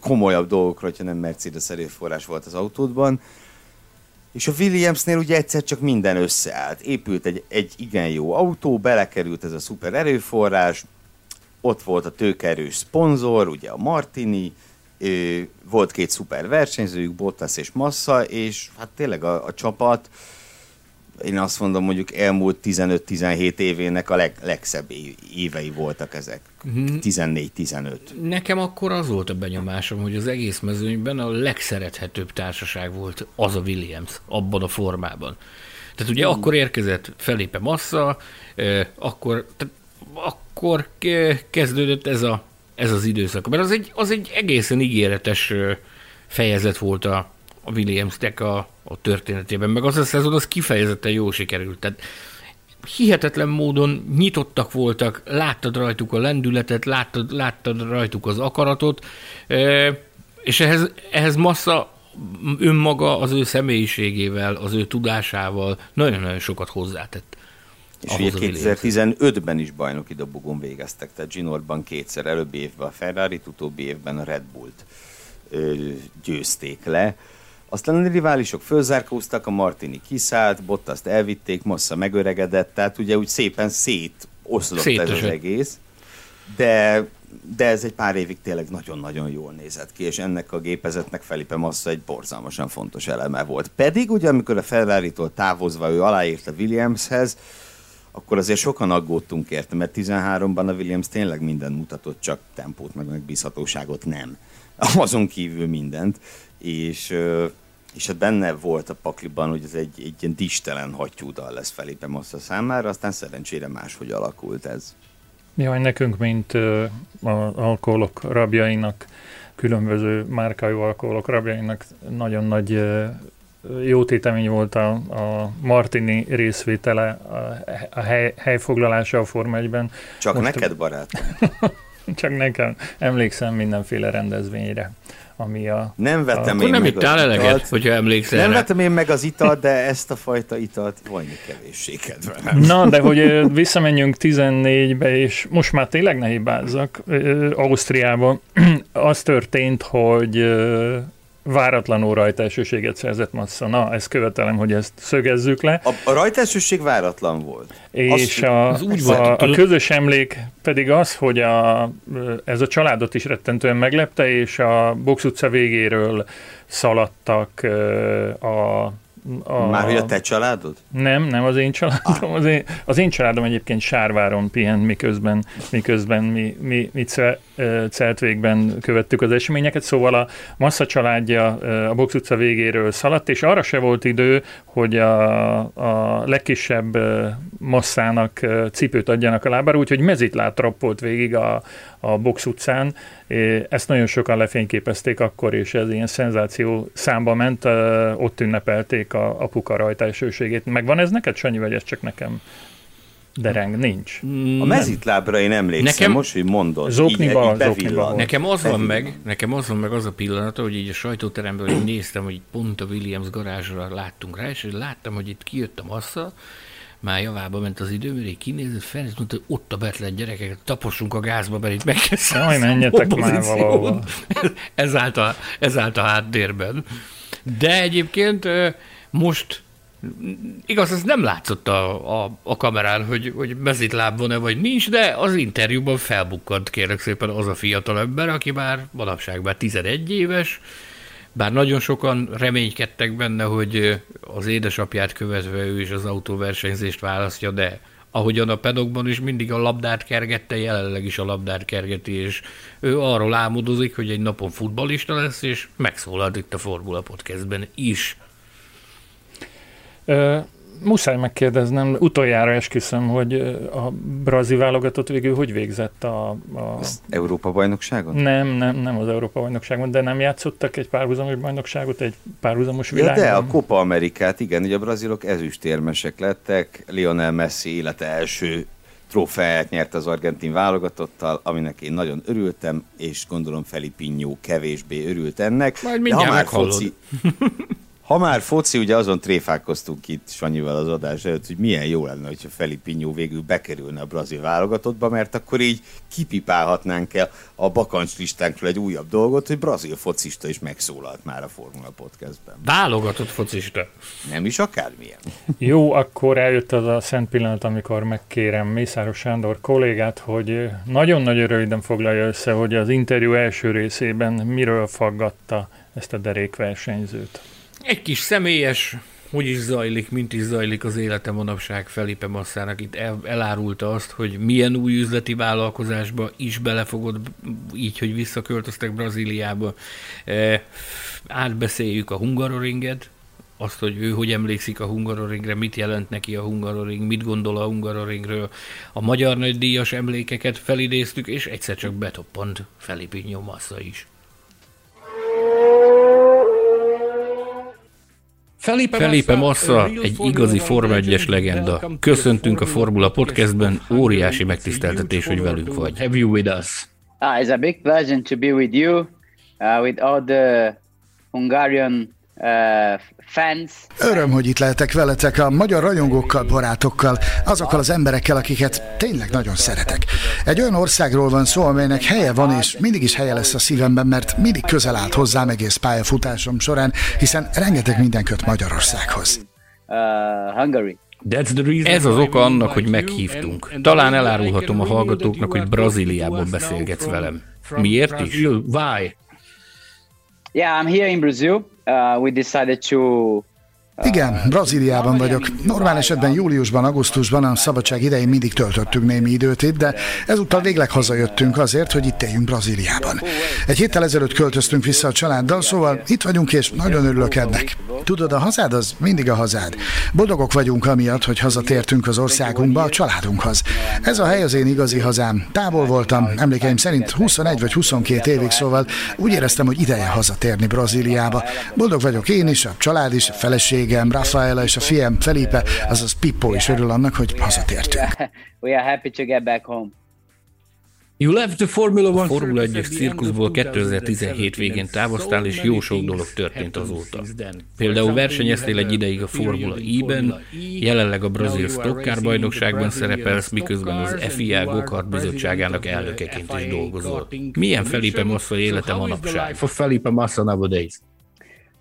komolyabb dolgokra, hogyha nem Mercedes erőforrás volt az autódban. És a Williamsnél ugye egyszer csak minden összeállt. Épült egy, egy igen jó autó, belekerült ez a szuper erőforrás, ott volt a tőkerős szponzor, ugye a Martini, volt két szuper versenyzőjük, Bottas és Massa, és hát tényleg a, a csapat, én azt mondom, mondjuk elmúlt 15-17 évének a leg, legszebb évei voltak ezek. 14-15. Nekem akkor az volt a benyomásom, hogy az egész mezőnyben a legszerethetőbb társaság volt az a Williams, abban a formában. Tehát ugye akkor érkezett Felipe Massa, eh, akkor, tehát akkor ke- kezdődött ez, a, ez az időszak. Mert az egy, az egy egészen ígéretes fejezet volt a, a Williamsnek a, a történetében, meg az a szezon az kifejezetten jó sikerült. Tehát hihetetlen módon nyitottak voltak, láttad rajtuk a lendületet, láttad, láttad rajtuk az akaratot, és ehhez, ehhez Massa önmaga az ő személyiségével, az ő tudásával nagyon-nagyon sokat hozzátett. És ugye a Williamshez. 2015-ben is bajnoki dobogón végeztek, tehát Ginorban kétszer, előbbi évben a ferrari utóbbi évben a Red Bullt győzték le. Aztán a riválisok fölzárkóztak, a Martini kiszállt, Bottaszt elvitték, Massa megöregedett, tehát ugye úgy szépen szétoszlott ez az Szétesett. egész. De, de ez egy pár évig tényleg nagyon-nagyon jól nézett ki, és ennek a gépezetnek Felipe Massa egy borzalmasan fontos eleme volt. Pedig ugye, amikor a Ferrari-tól távozva ő aláírt a Williamshez, akkor azért sokan aggódtunk érte, mert 13-ban a Williams tényleg mindent mutatott, csak tempót, meg megbízhatóságot nem. *laughs* Azon kívül mindent. És, és hát benne volt a pakliban, hogy ez egy, egy ilyen distelen hattyúdal lesz Felipe Massa számára, aztán szerencsére máshogy alakult ez. Jaj, nekünk, mint ö, az alkoholok rabjainak, különböző márkájú alkoholok rabjainak nagyon nagy ö, jó tétemény volt a, a Martini részvétele, a, a hely, helyfoglalása a Forma 1-ben. Csak Most- neked, barátom? *laughs* *laughs* Csak nekem emlékszem mindenféle rendezvényre, ami a... Nem vettem Akkor én nem meg ittál az eleget, italt. hogyha emlékszel Nem rá. vettem én meg az italt, de ezt a fajta italt vajni kevéssé kedvelem. Na, de hogy visszamenjünk 14-be, és most már tényleg ne hibázzak, Ausztriában *clears throat* az történt, hogy váratlanul rajtaesőséget szerzett Massa. Na, ezt követelem, hogy ezt szögezzük le. A, a rajtelsőség váratlan volt. És Az- a, az úgy a, volt, a tudod- közös emlék pedig az, hogy a, ez a családot is rettentően meglepte, és a Box utca végéről szaladtak a, a... Már hogy a te családod? Nem, nem az én családom. Az én, az én családom egyébként Sárváron pihent, miközben, miközben mi, mi, mi ce- ö, Celtvégben követtük az eseményeket, szóval a Massa családja a Box utca végéről szaladt, és arra se volt idő, hogy a, a legkisebb masszának cipőt adjanak a lábára, úgyhogy mezitláb trappolt végig a, a Box utcán. Ezt nagyon sokan lefényképezték akkor, és ez ilyen szenzáció számba ment, ott ünnepelték a apuka rajtaesőségét. Megvan ez neked, Sanyi, vagy ez csak nekem dereng? Nincs. A mezitlábra én emlékszem, Nekem- most, hogy mondod. Zokniba- így, így zokniba. Nekem az van meg, nekem az van meg az a pillanat, hogy így a sajtóteremből így néztem, hogy pont a Williams garázsra láttunk rá, és láttam, hogy itt kijött a massza, már javába ment az idő, mert így kinézett fel, és mondta, hogy ott a betlen gyerekek, tapossunk a gázba, mert itt megkezd. Jaj, menjetek már valahova. Ez állt, a, ez állt a háttérben. De egyébként most igaz, ez nem látszott a, a, a kamerán, hogy, hogy mezitláb van-e vagy nincs, de az interjúban felbukkant kérlek szépen az a fiatal ember, aki már manapság már 11 éves, bár nagyon sokan reménykedtek benne, hogy az édesapját követve ő is az autóversenyzést választja, de ahogyan a pedokban is mindig a labdát kergette, jelenleg is a labdát kergeti, és ő arról álmodozik, hogy egy napon futbalista lesz, és megszólalt itt a Formula Podcastben is. Muszáj megkérdeznem, utoljára esküszöm, hogy a brazil válogatott végül hogy végzett a... a... Az Európa bajnokságon? Nem, nem, nem az Európa bajnokságon, de nem játszottak egy párhuzamos bajnokságot, egy párhuzamos világban? Ja, de a Copa Amerikát, igen, ugye a brazilok ezüstérmesek lettek, Lionel Messi élete első trófeáját nyert az argentin válogatottal, aminek én nagyon örültem, és gondolom Felipinho kevésbé örült ennek. Majd mindjárt de ha már meghallod. foci, *laughs* ha már foci, ugye azon tréfálkoztunk itt Sanyival az adás előtt, hogy milyen jó lenne, hogyha Felipinho végül bekerülne a brazil válogatottba, mert akkor így kipipálhatnánk el a bakancs listánkról egy újabb dolgot, hogy brazil focista is megszólalt már a Formula Podcastben. Válogatott focista. Nem is akármilyen. Jó, akkor eljött az a szent pillanat, amikor megkérem Mészáros Sándor kollégát, hogy nagyon-nagyon röviden foglalja össze, hogy az interjú első részében miről faggatta ezt a derékversenyzőt. Egy kis személyes, hogy is zajlik, mint is zajlik az élete manapság Felipe Massának itt el, elárulta azt, hogy milyen új üzleti vállalkozásba is belefogott, így, hogy visszaköltöztek Brazíliába. E, átbeszéljük a Hungaroringet, azt, hogy ő hogy emlékszik a Hungaroringre, mit jelent neki a Hungaroring, mit gondol a Hungaroringről. A magyar nagydíjas emlékeket felidéztük, és egyszer csak betoppant Felipe Massa is. Felipe Massa egy igazi Forma 1-es legenda. Köszöntünk a Formula Podcastben, óriási megtiszteltetés, hogy velünk vagy. Have you with us? Ah, it's a big pleasure to be with you, uh, with all the Hungarian fans. Öröm, hogy itt lehetek veletek a magyar rajongókkal, barátokkal, azokkal az emberekkel, akiket tényleg nagyon szeretek. Egy olyan országról van szó, amelynek helye van, és mindig is helye lesz a szívemben, mert mindig közel állt hozzám egész pályafutásom során, hiszen rengeteg minden köt Magyarországhoz. Uh, Hungary. Ez az oka annak, hogy meghívtunk. Talán elárulhatom a hallgatóknak, hogy Brazíliából beszélgetsz velem. Miért is? Why? Yeah, I'm here in Brazil. Uh, we decided to Igen, Brazíliában vagyok. Normál esetben júliusban, augusztusban a szabadság idején mindig töltöttünk némi időt itt, de ezúttal végleg hazajöttünk azért, hogy itt éljünk Brazíliában. Egy héttel ezelőtt költöztünk vissza a családdal, szóval itt vagyunk, és nagyon örülök ennek. Tudod, a hazád az mindig a hazád. Boldogok vagyunk amiatt, hogy hazatértünk az országunkba, a családunkhoz. Ez a hely az én igazi hazám. Távol voltam, emlékeim szerint 21 vagy 22 évig, szóval úgy éreztem, hogy ideje hazatérni Brazíliába. Boldog vagyok én is, a család is, a feleségem, Rafaela és a fiam Felipe, azaz Pippo is örül annak, hogy hazatértünk. we are happy to get back home. You left the Formula A One Formula circus 1-es at the end of cirkuszból 2017 végén távoztál, és jó sok dolog történt azóta. Például versenyeztél egy ideig a Formula E-ben, jelenleg a brazil Stock Car bajnokságban szerepelsz, miközben az FIA Gokart bizottságának elnökeként is dolgozol. Milyen Felipe Massa élete manapság? For Felipe Massa nowadays.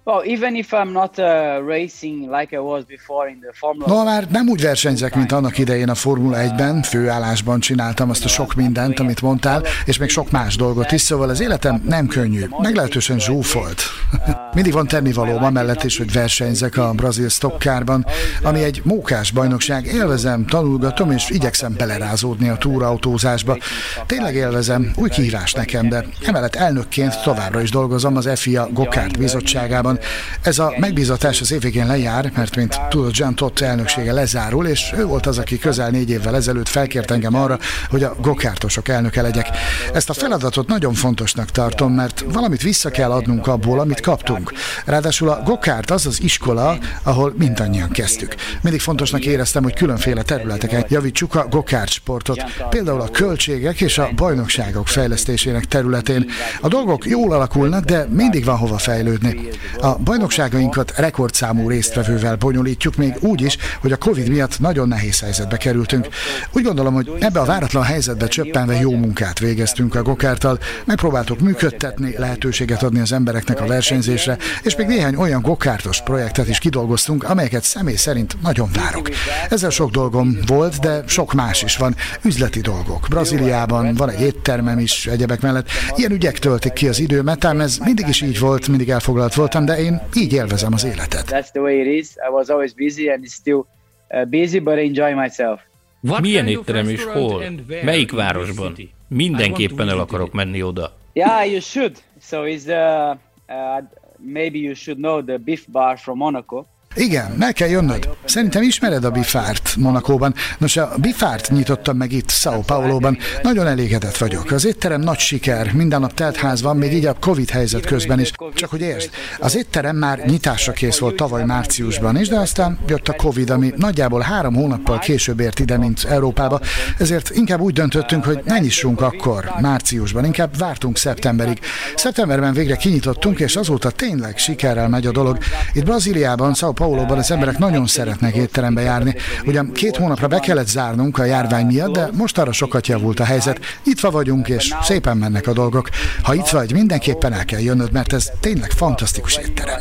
Well, even if I'm not uh, racing like I was before in the Formula No, már nem úgy versenyzek, mint annak idején a Formula 1-ben, főállásban csináltam azt a sok mindent, amit mondtál, és még sok más dolgot is, szóval az életem nem könnyű, meglehetősen zsúfolt. *laughs* Mindig van tennivaló amellett is, hogy versenyzek a brazil stockárban, ami egy mókás bajnokság, élvezem, tanulgatom, és igyekszem belerázódni a túrautózásba. Tényleg élvezem, új kihívás nekem, de emellett elnökként továbbra is dolgozom az FIA Gokárt bizottságában. Ez a megbízatás az évvégén lejár, mert mint tudod, Jean Tott elnöksége lezárul, és ő volt az, aki közel négy évvel ezelőtt felkért engem arra, hogy a gokártosok elnöke legyek. Ezt a feladatot nagyon fontosnak tartom, mert valamit vissza kell adnunk abból, amit kaptunk. Ráadásul a gokárt az az iskola, ahol mindannyian kezdtük. Mindig fontosnak éreztem, hogy különféle területeken javítsuk a gokárt sportot, például a költségek és a bajnokságok fejlesztésének területén. A dolgok jól alakulnak, de mindig van hova fejlődni. A bajnokságainkat rekordszámú résztvevővel bonyolítjuk, még úgy is, hogy a Covid miatt nagyon nehéz helyzetbe kerültünk. Úgy gondolom, hogy ebbe a váratlan helyzetbe csöppenve jó munkát végeztünk a gokártal, megpróbáltuk működtetni, lehetőséget adni az embereknek a versenyzésre, és még néhány olyan gokártos projektet is kidolgoztunk, amelyeket személy szerint nagyon várok. Ezzel sok dolgom volt, de sok más is van. Üzleti dolgok. Brazíliában van egy éttermem is egyebek mellett. Ilyen ügyek töltik ki az időmet, ám ez mindig is így volt, mindig elfoglalt voltam, de én így élvezem az életet. That's the way it is. I was always busy and it's still uh, busy, but I enjoy myself. What Milyen étterem és hol? Melyik városban? Mindenképpen el akarok menni oda. Yeah, you should. So it's uh, uh, maybe you should know the beef bar from Monaco. Igen, meg kell jönnöd. Szerintem ismered a Bifárt Monakóban. Nos, a Bifárt nyitottam meg itt, São Paulo-ban. Nagyon elégedett vagyok. Az étterem nagy siker, minden nap telt ház van, még így a Covid helyzet közben is. Csak hogy értsd, az étterem már nyitásra kész volt tavaly márciusban is, de aztán jött a Covid, ami nagyjából három hónappal később ért ide, mint Európába. Ezért inkább úgy döntöttünk, hogy ne nyissunk akkor, márciusban, inkább vártunk szeptemberig. Szeptemberben végre kinyitottunk, és azóta tényleg sikerrel megy a dolog. Itt Brazíliában, São Paulo-ban az emberek nagyon szeretnek étterembe járni. Ugyan két hónapra be kellett zárnunk a járvány miatt, de most arra sokat javult a helyzet. Nyitva vagyunk, és szépen mennek a dolgok. Ha itt vagy, mindenképpen el kell jönnöd, mert ez tényleg fantasztikus étterem.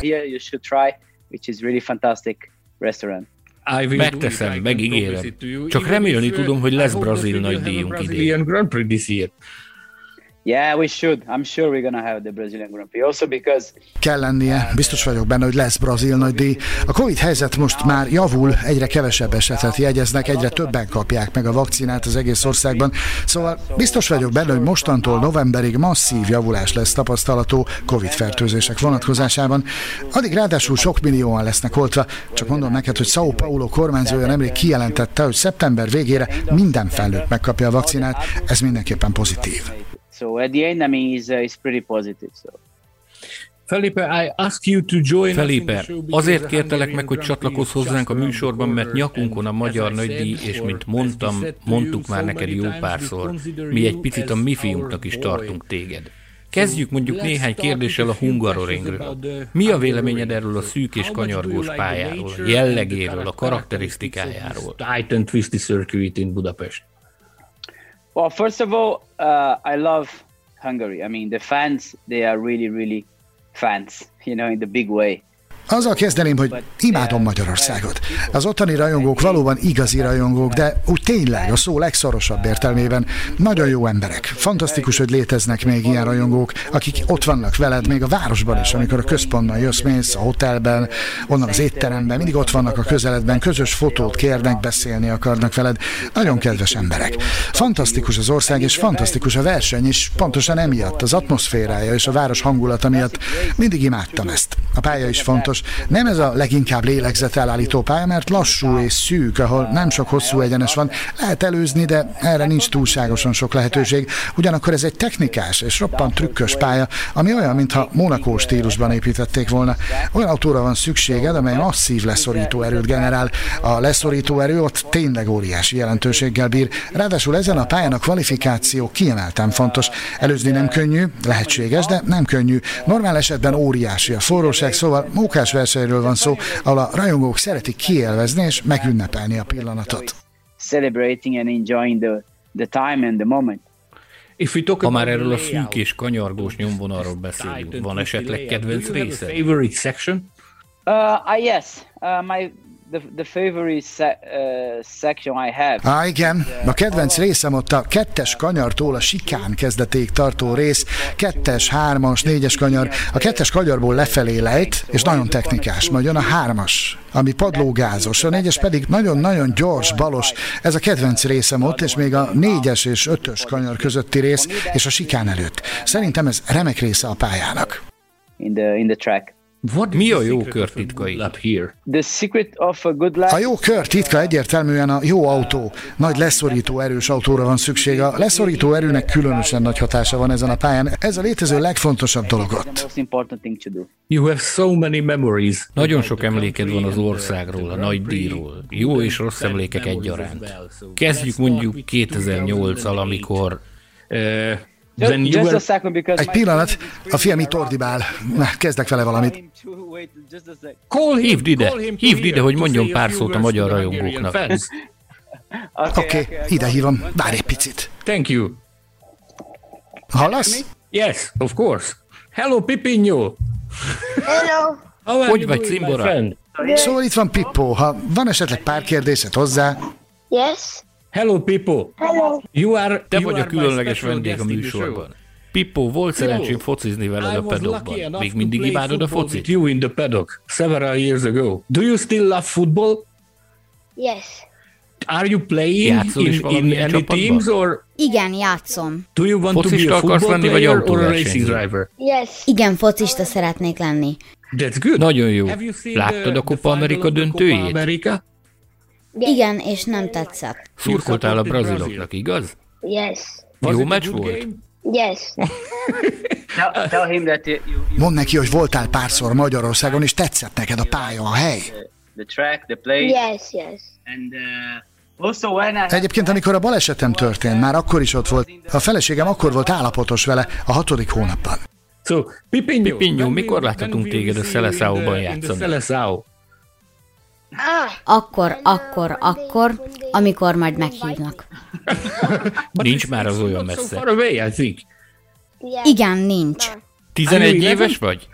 Megteszem, you. Csak remélni uh, tudom, hogy lesz brazil a nagydíjunk idén. Yeah, we should. I'm sure we're gonna have the Brazilian Grand Prix also because Kell lennie, biztos vagyok benne, hogy lesz brazil nagydíj. A Covid helyzet most már javul, egyre kevesebb esetet jegyeznek, egyre többen kapják meg a vakcinát az egész országban. Szóval biztos vagyok benne, hogy mostantól novemberig masszív javulás lesz tapasztalató Covid fertőzések vonatkozásában. Addig ráadásul sok millióan lesznek oltva. Csak mondom neked, hogy São Paulo kormányzója nemrég kijelentette, hogy szeptember végére minden felnőtt megkapja a vakcinát. Ez mindenképpen pozitív. So at the end, I mean, is uh, is pretty positive. So. Felipe, I ask you to join Felipe, azért kértelek meg, hogy csatlakozz hozzánk a műsorban, mert nyakunkon a magyar nagydíj, és mint mondtam, mondtuk már neked jó párszor, mi egy picit a mi fiunknak is tartunk téged. Kezdjük mondjuk néhány kérdéssel a Hungaroringről. Mi a véleményed erről a szűk és kanyargós pályáról, jellegéről, a karakterisztikájáról? Tight and twisty circuit in Budapest. Well, first of all, uh, I love Hungary. I mean, the fans, they are really, really fans, *laughs* you know, in the big way. Azzal kezdeném, hogy imádom Magyarországot. Az ottani rajongók valóban igazi rajongók, de úgy tényleg a szó legszorosabb értelmében nagyon jó emberek. Fantasztikus, hogy léteznek még ilyen rajongók, akik ott vannak veled, még a városban is, amikor a központban jössz, mész, a hotelben, onnan az étteremben, mindig ott vannak a közeledben, közös fotót kérnek, beszélni akarnak veled. Nagyon kedves emberek. Fantasztikus az ország, és fantasztikus a verseny, és pontosan emiatt, az atmoszférája és a város hangulata miatt mindig imádtam ezt. A pálya is fontos. Nem ez a leginkább lélegzetelállító pálya, mert lassú és szűk, ahol nem sok hosszú egyenes van. Lehet előzni, de erre nincs túlságosan sok lehetőség. Ugyanakkor ez egy technikás és roppant trükkös pálya, ami olyan, mintha Monaco stílusban építették volna. Olyan autóra van szükséged, amely masszív leszorító erőt generál. A leszorító erő ott tényleg óriási jelentőséggel bír. Ráadásul ezen a pályán a kvalifikáció kiemelten fontos. Előzni nem könnyű, lehetséges, de nem könnyű. Normál esetben óriási a forróság, szóval mókás versenyről van szó, ahol a rajongók szeretik kielvezni és megünnepelni a pillanatot. Celebrating and enjoying the, the time and the moment. Ha már erről a szűk és kanyargós nyomvonalról beszélünk, van esetleg kedvenc section? Uh, uh yes, uh, my the, the favorite se- uh, section I have. Á, igen, a kedvenc részem ott a kettes kanyartól a sikán kezdeték tartó rész, kettes, hármas, négyes kanyar. A kettes kanyarból lefelé lejt, és nagyon technikás, majd jön a hármas, ami padlógázos, a négyes pedig nagyon-nagyon gyors, balos. Ez a kedvenc részem ott, és még a négyes és ötös kanyar közötti rész, és a sikán előtt. Szerintem ez remek része a pályának. in the in the track. What Mi a jó kör titkai? lap here? The secret of a good lap. A jó kör titka egyértelműen a jó autó. Nagy leszorító erős autóra van szükség. A leszorító erőnek különösen nagy hatása van ezen a pályán. Ez a létező legfontosabb dolog ott. You have so many memories. Nagyon sok emléked van az országról, a nagy díjról. Jó és rossz emlékek egyaránt. Kezdjük mondjuk 2008-al, amikor Uh, You were Egy pillanat, a fiam itt ordibál. Na, Kezdek vele valamit. Hívd ide, hívd ide, hogy mondjon pár szót a magyar rajongóknak. fans. *laughs* Okay, Oké, okay, ide hívom. Várj egy picit. Thank you. Hallasz? Yes, of course. Hello, Pipinho. Hello. *laughs* How are Hogy you vagy, Cimbora? Szóval itt van Pippo. Ha van esetleg pár kérdésed hozzá, Yes. Hello, Pippo. Hello. You are te you vagy a are my különleges vendég a műsorban. Pippo, volt szerencsém focizni veled I a pedokban. Még mindig imádod a focit? you in the paddock several years ago. Do you still love football? Yes. Are you playing Játszol in, in any csapatban? teams or Igen, játszom. do you want to be Focista a football lenni, vagy player or a racing driver? Yes. Igen, focista szeretnék lenni. That's good. Nagyon jó. Láttad a Copa America the Copa döntőjét? America? Igen, és nem tetszett. Szurkoltál a braziloknak, igaz? Yes. Jó meccs volt? Yes. Mondd neki, hogy voltál párszor Magyarországon, és tetszett neked a pálya, a hely. the, track, the place, Yes, yes. and uh, Egyébként, amikor a balesetem történt, már akkor is ott volt. A feleségem akkor volt állapotos vele a hatodik hónapban. So, Pipinho, when mikor láthatunk téged a the játszani? Akkor, akkor, akkor, amikor majd meghívnak. Nincs már az olyan messze. Igen, nincs. 11 Are you éves vagy?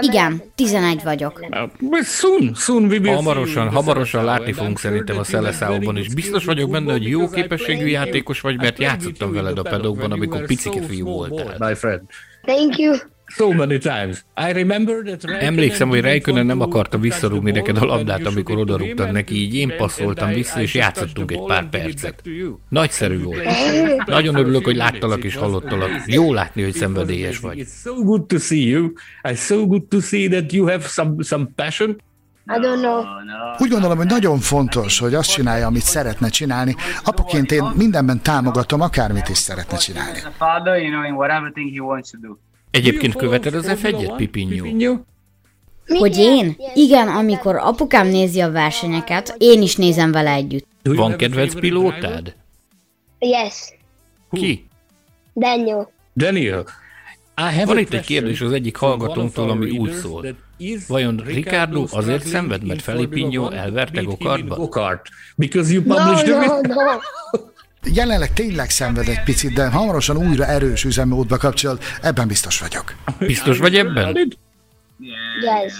Igen, 11. 11 vagyok. Soon, soon we will Hamarosan, hamarosan látni fogunk szerintem a is. good Biztos vagyok benne, hogy jó képességű játékos vagy, mert játszottam veled a pedokban, amikor picike fiú voltál. My friend. Thank you. So many times. I remember that Emlékszem, hogy Räikkönen nem akarta visszarúgni neked a labdát, amikor odarúgtad neki, így én passzoltam vissza, és játszottunk egy pár percet. Nagyszerű volt. Nagyon örülök, hogy láttalak és hallottalak. Jó látni, hogy szenvedélyes vagy. It's so good to see you. It's so good to see that you have some some passion. I don't know. No. Úgy gondolom, hogy nagyon fontos, hogy azt csinálja, amit szeretne csinálni. Apaként én mindenben támogatom, akármit is szeretne csinálni. Egyébként követed az F1-et, One, Pipinho? Hogy én? Igen, amikor apukám nézi a versenyeket, én is nézem vele együtt. Van kedvenc pilótád? Yes. Ki? Daniel. Daniel. Van itt egy kérdés az egyik hallgatónktól, ami úgy szól. Vajon Ricardo azért szenved, mert in Felipinho elverte go-kartban? Go-kart. Because you No, published no, no. *laughs* Jelenleg tényleg szenved egy picit, de hamarosan újra erős üzemmódba kapcsol, ebben biztos vagyok. Biztos vagy ebben? Yes.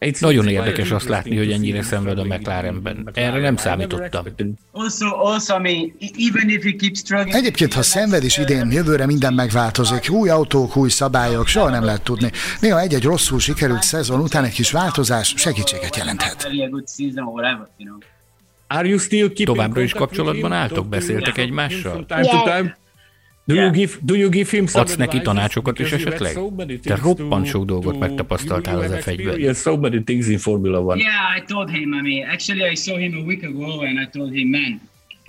It's Nagyon érdekes azt látni, hogy ennyire szenved a McLarenben. Erre nem számítottam. expected. Also, also, I mean, e- even if he keeps struggling. Egyébként, ha szenved is idén, jövőre minden megváltozik. Új autók, új szabályok, soha nem lehet tudni. Néha egy-egy rosszul sikerült szezon után egy kis változás segítséget jelenthet. Are you still keeping Továbbra is kapcsolatban álltok? Beszéltek from egymással? time to Yeah. time? Do you give do you give him some Adsz neki tanácsokat is esetleg? Te roppant sok dolgot to- megtapasztaltál you- az you have F1-ben. experienced so many things in Formula One. Yeah, I told him. I mean, actually, I saw him a week ago, and I told him, man,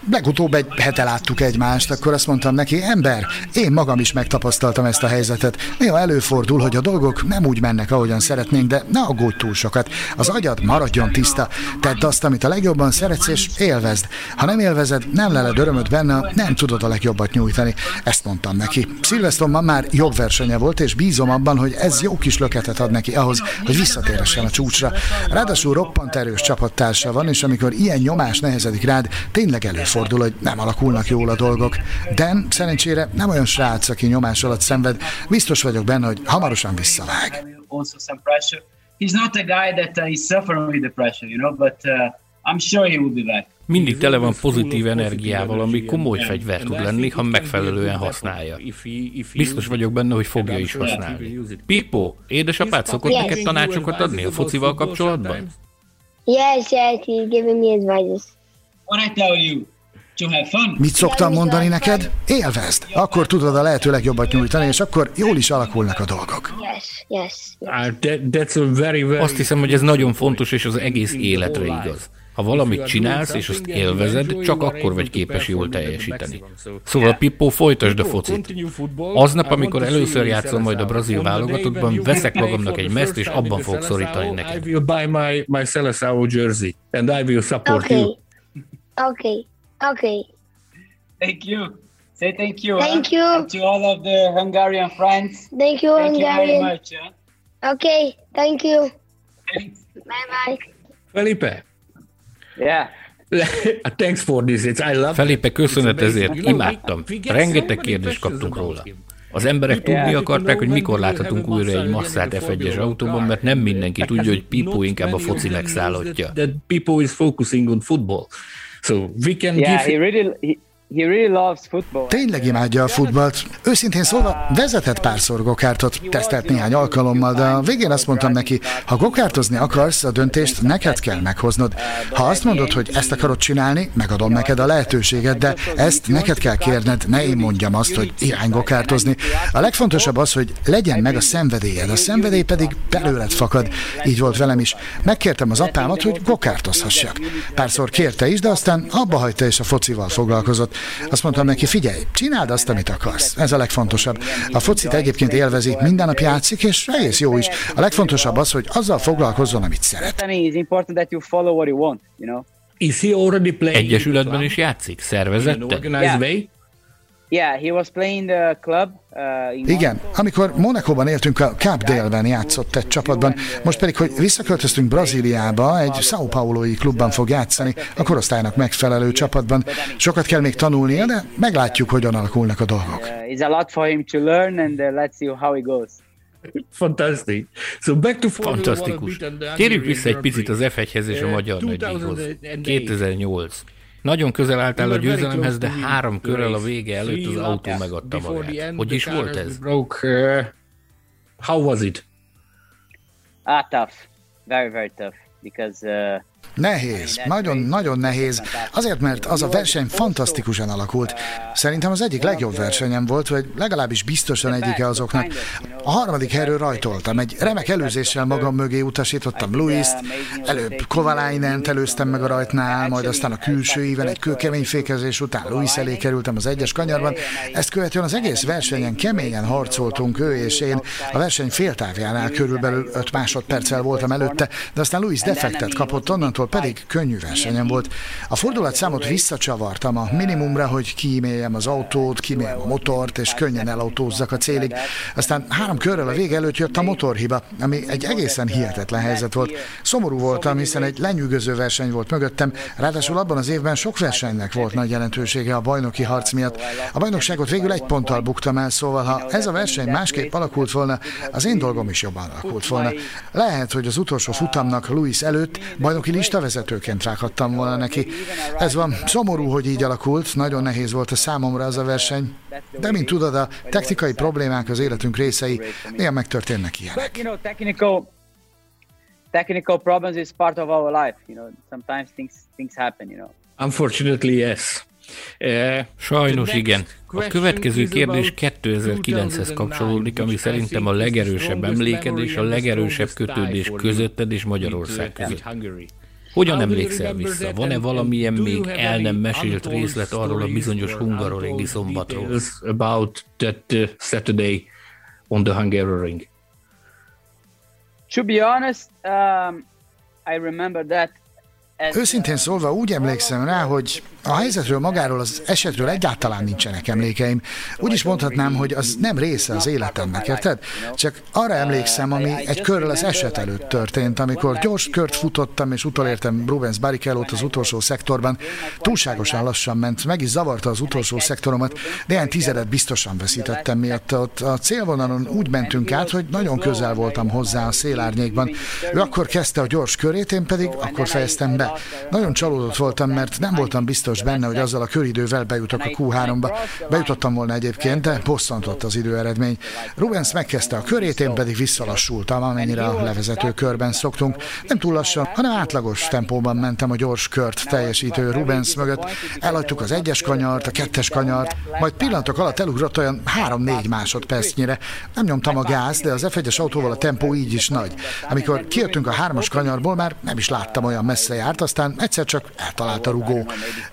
Legutóbb egy hete láttuk egymást, akkor azt mondtam neki, ember, én magam is megtapasztaltam ezt a helyzetet. Néha előfordul, hogy a dolgok nem úgy mennek, ahogyan szeretnénk, de ne aggódj túl sokat. Az agyad maradjon tiszta, tedd azt, amit a legjobban szeretsz, és élvezd. Ha nem élvezed, nem leled örömöd benne, nem tudod a legjobbat nyújtani. Ezt mondtam neki. Szilvesztonban már jobb versenye volt, és bízom abban, hogy ez jó kis löketet ad neki ahhoz, hogy visszatérhessen a csúcsra. Ráadásul roppant erős csapattársa van, és amikor ilyen nyomás nehezedik rád, tényleg előfordul, hogy nem alakulnak jól a dolgok. Dan szerencsére nem olyan srác, aki nyomás alatt szenved, biztos vagyok benne, hogy hamarosan visszavág. also some pressure. He's not a guy that uh, is suffering with the pressure, you know, but uh, I'm sure he will be back. Mindig tele van pozitív energiával, ami komoly fegyver tud lenni, ha megfelelően használja. Biztos vagyok benne, hogy fogja is használni. Pippo, édesapád szokott Yes. neked tanácsokat adni a focival kapcsolatban? Yes, yes, he's giving me advices. What I tell you. Mit szoktam mondani neked? Élvezd! Akkor tudod a lehető legjobbat nyújtani, és akkor jól is alakulnak a dolgok. Yes, yes. That, that's a very, very Azt hiszem, hogy ez nagyon fontos, és az egész életre igaz. Ha valamit csinálsz, és azt élvezed, csak akkor vagy képes jól teljesíteni. Szóval Pippo, folytasd a focit. Aznap, amikor először játszom majd a brazil válogatottban, veszek magamnak egy mezt, és abban fogok szorítani I neked. will buy my, my Seleção jersey, and I will support Okay. Okay. Okay. Thank you. Say thank you. Thank huh? you. And to all of the Hungarian friends. Thank you, Thank you very Hungarian. much. Huh? Okay. Thank you. Thanks. Bye bye. Felipe, Yeah. *laughs* thanks for this. It's, I love Felipe, köszönet ezért, imádtam. Rengeteg kérdést kaptunk róla. Az emberek tudni Yeah. akarták, hogy mikor láthatunk újra egy masszát F1-es autóban, mert nem mindenki tudja, hogy Pippo inkább a foci megszállottja. That people is focusing on football. So we can Yeah, he give really he, he really loves football. Tényleg imádja a futballt. Őszintén szólva, vezetett párszor gokártot, tesztelt néhány alkalommal, de a végén azt mondtam neki, ha gokártozni akarsz, a döntést neked kell meghoznod. Ha azt mondod, hogy ezt akarod csinálni, megadom neked a lehetőséget, de ezt neked kell kérned, ne én mondjam azt, hogy irány gokártozni. A legfontosabb az, hogy legyen meg a szenvedélyed, a szenvedély pedig belőled fakad. Így volt velem is. Megkértem az apámat, hogy gokártozhassak. Párszor kérte is, de aztán abba hagyta és a focival foglalkozott. Azt mondtam neki, figyelj, csináld azt, amit akarsz. Ez a legfontosabb. A focit egyébként élvezi, minden nap játszik, és egész jó is. A legfontosabb az, hogy azzal foglalkozzon, amit szeret. Egyesületben is játszik? organized Yeah. way? Yeah, he was playing the club. Uh, Igen, amikor Monakóban éltünk, a Cap Délben játszott egy csapatban, most pedig, hogy visszaköltöztünk Brazíliába, egy São Paulo-i klubban fog játszani, a korosztálynak megfelelő csapatban. Sokat kell még tanulnia, de meglátjuk, hogyan alakulnak a dolgok. It's a lot for him to learn, and uh, let's see how it goes. Fantastic. So back to Fantasztikus. Térjünk Hungarian vissza egy picit az F1-hez és a magyar nagydíjhoz. 2008. 2008. Nagyon közel álltál a győzelemhez, de három körrel a vége előtt az autó megadta magát. Hogy is volt ez? Broke. Uh, how was it? Ah, tough. Very, very tough. Because uh, Nehéz, nagyon-nagyon nehéz, azért, mert az a verseny fantasztikusan alakult. Szerintem az egyik legjobb versenyem volt, vagy legalábbis biztosan egyike azoknak. A harmadik helyről rajtoltam, egy remek előzéssel magam mögé utasítottam Louis-t, előbb Kovalainen előztem meg a rajtnál, majd aztán a külső íven egy kőkemény fékezés után Louis elé kerültem az egyes kanyarban. Ezt követően az egész versenyen keményen harcoltunk ő és én. A verseny féltávjánál körülbelül 5 másodperccel voltam előtte, de aztán Louis defektet kapott, onnantól pedig könnyű versenyem volt. A fordulatszámot visszacsavartam a minimumra, hogy kiíméljem az autót, kiíméljem a motort, és könnyen elautózzak a célig. Aztán három körrel a vége előtt jött a motorhiba, ami egy egészen hihetetlen helyzet volt. Szomorú voltam, hiszen egy lenyűgöző verseny volt mögöttem, ráadásul abban az évben sok versenynek volt nagy jelentősége a bajnoki harc miatt. A bajnokságot végül egy ponttal buktam el, szóval ha ez a verseny másképp alakult volna, az én dolgom is jobban alakult volna. Lehet, hogy az utolsó futamnak Louis előtt bajnoki listavezetőként rákattam volna neki. Ez van, szomorú, hogy így alakult, nagyon nehéz volt a számomra az a verseny, de mint tudod, a technikai problémák az életünk részei, néha megtörténnek ilyenek. Technical problems is part of our life. You know, sometimes things things happen. You know. Unfortunately, yes. Uh, Sajnos igen. A következő kérdés about 2009-hez kapcsolódik, ami szerintem a legerősebb strongest emlékedés, a legerősebb kötődés közötted és Magyarország között. Hogyan emlékszel vissza? Van-e valamilyen még el nem mesélt részlet arról a bizonyos or hungaroringi szombatról? About that uh, Saturday on the Hungaroring. To be honest, um, I remember that. Őszintén szólva úgy emlékszem rá, hogy a helyzetről magáról az esetről egyáltalán nincsenek emlékeim. Úgy is mondhatnám, hogy az nem része az életemnek, érted? Csak arra emlékszem, ami egy körrel az eset előtt történt, amikor gyors kört futottam, és utolértem Rubens Barrichello-t az utolsó szektorban. Túlságosan lassan ment, meg is zavarta az utolsó szektoromat, néhány tizedet biztosan veszítettem miatta. Ott a célvonalon úgy mentünk át, hogy nagyon közel voltam hozzá a szélárnyékban. Ő akkor kezdte a gyors körét, én pedig akkor fejeztem be. Nagyon csalódott voltam, mert nem voltam biztos benne, hogy azzal a köridővel bejutok a Q3-ba. Bejutottam volna egyébként, de bosszantott az időeredmény. Rubens megkezdte a körét, én pedig visszalassultam, amennyire a levezető körben szoktunk. Nem túl lassan, hanem átlagos tempóban mentem a gyors kört teljesítő Rubens mögött. Elhagytuk az egyes kanyart, a kettes kanyart, majd pillanatok alatt elugrott olyan 3-4 másodpercnyire. Nem nyomtam a gáz, de az F1-es autóval a tempó így is nagy. Amikor kijöttünk a hármas kanyarból, már nem is láttam olyan messze járt, aztán egyszer csak eltalált a rugó.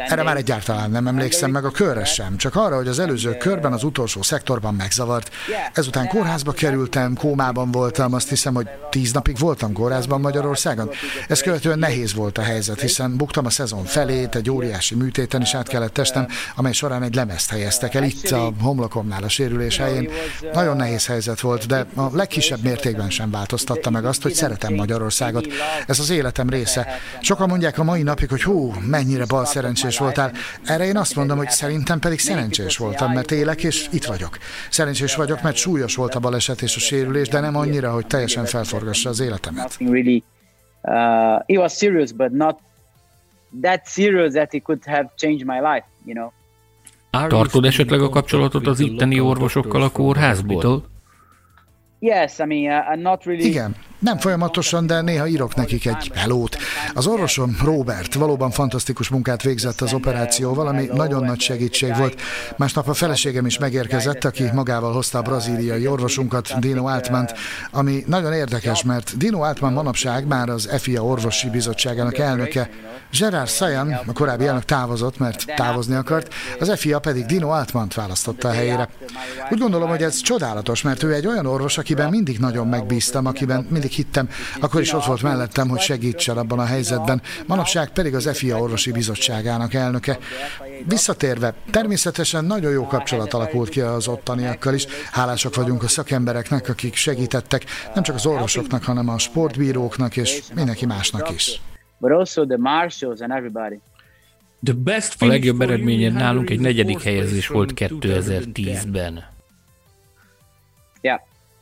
Erre már egyáltalán nem emlékszem meg a körre sem, csak arra, hogy az előző körben az utolsó szektorban megzavart. Ezután kórházba kerültem, kómában voltam, azt hiszem, hogy tíz napig voltam kórházban Magyarországon. Ez követően nehéz volt a helyzet, hiszen buktam a szezon felét, egy óriási műtéten is át kellett testem, amely során egy lemezt helyeztek el itt a homlokomnál a sérülés helyén. Nagyon nehéz helyzet volt, de a legkisebb mértékben sem változtatta meg azt, hogy szeretem Magyarországot. Ez az életem része. Sokan mondják a mai napig, hogy hú, mennyire bal szerencsés voltál. Erre én azt mondom, hogy szerintem pedig szerencsés voltam, mert élek és itt vagyok. Szerencsés vagyok, mert súlyos volt a baleset és a sérülés, de nem annyira, hogy teljesen felforgassa az életemet. Uh, it was serious, but not that serious that it could have changed my life. You know. Tartod esetleg a kapcsolatot az itteni orvosokkal a kórházból? Yes, I mean, uh, not really. Igen, nem folyamatosan, de néha írok nekik egy helót. Az orvosom, Robert, valóban fantasztikus munkát végzett az operációval, ami nagyon nagy segítség volt. Másnap a feleségem is megérkezett, aki magával hozta a brazíliai orvosunkat, Dino Altmant, ami nagyon érdekes, mert Dino Altman manapság már az FIA orvosi bizottságának elnöke. Gerard Sayan, a korábbi elnök távozott, mert távozni akart, az FIA pedig Dino Altmant választotta a helyére. Úgy gondolom, hogy ez csodálatos, mert ő egy olyan orvos, akiben mindig nagyon megbíztam, akiben mindig mindig hittem, akkor is ott volt mellettem, hogy segítsen abban a helyzetben. Manapság pedig az FIA orvosi bizottságának elnöke. Visszatérve, természetesen nagyon jó kapcsolat alakult ki az ottaniakkal is. Hálásak vagyunk a szakembereknek, akik segítettek, nem csak az orvosoknak, hanem a sportbíróknak és mindenki másnak is. But also the marshals and everybody. A legjobb eredményed nálunk egy negyedik helyezés volt 2010-ben.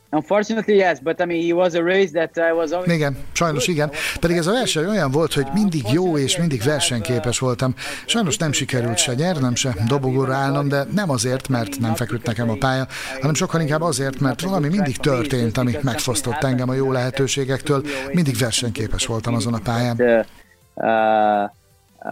Unfortunately, yes, but I mean, he was a race that I was always... Igen, sajnos igen. Pedig ez a verseny olyan volt, hogy mindig jó és mindig versenyképes voltam. Sajnos nem sikerült se nyernem, se dobogóra állnom, de nem azért, mert nem feküdt nekem a pálya, hanem sokkal inkább azért, mert valami mindig történt, ami megfosztott engem a jó lehetőségektől. Mindig versenyképes voltam azon a pályán. Uh,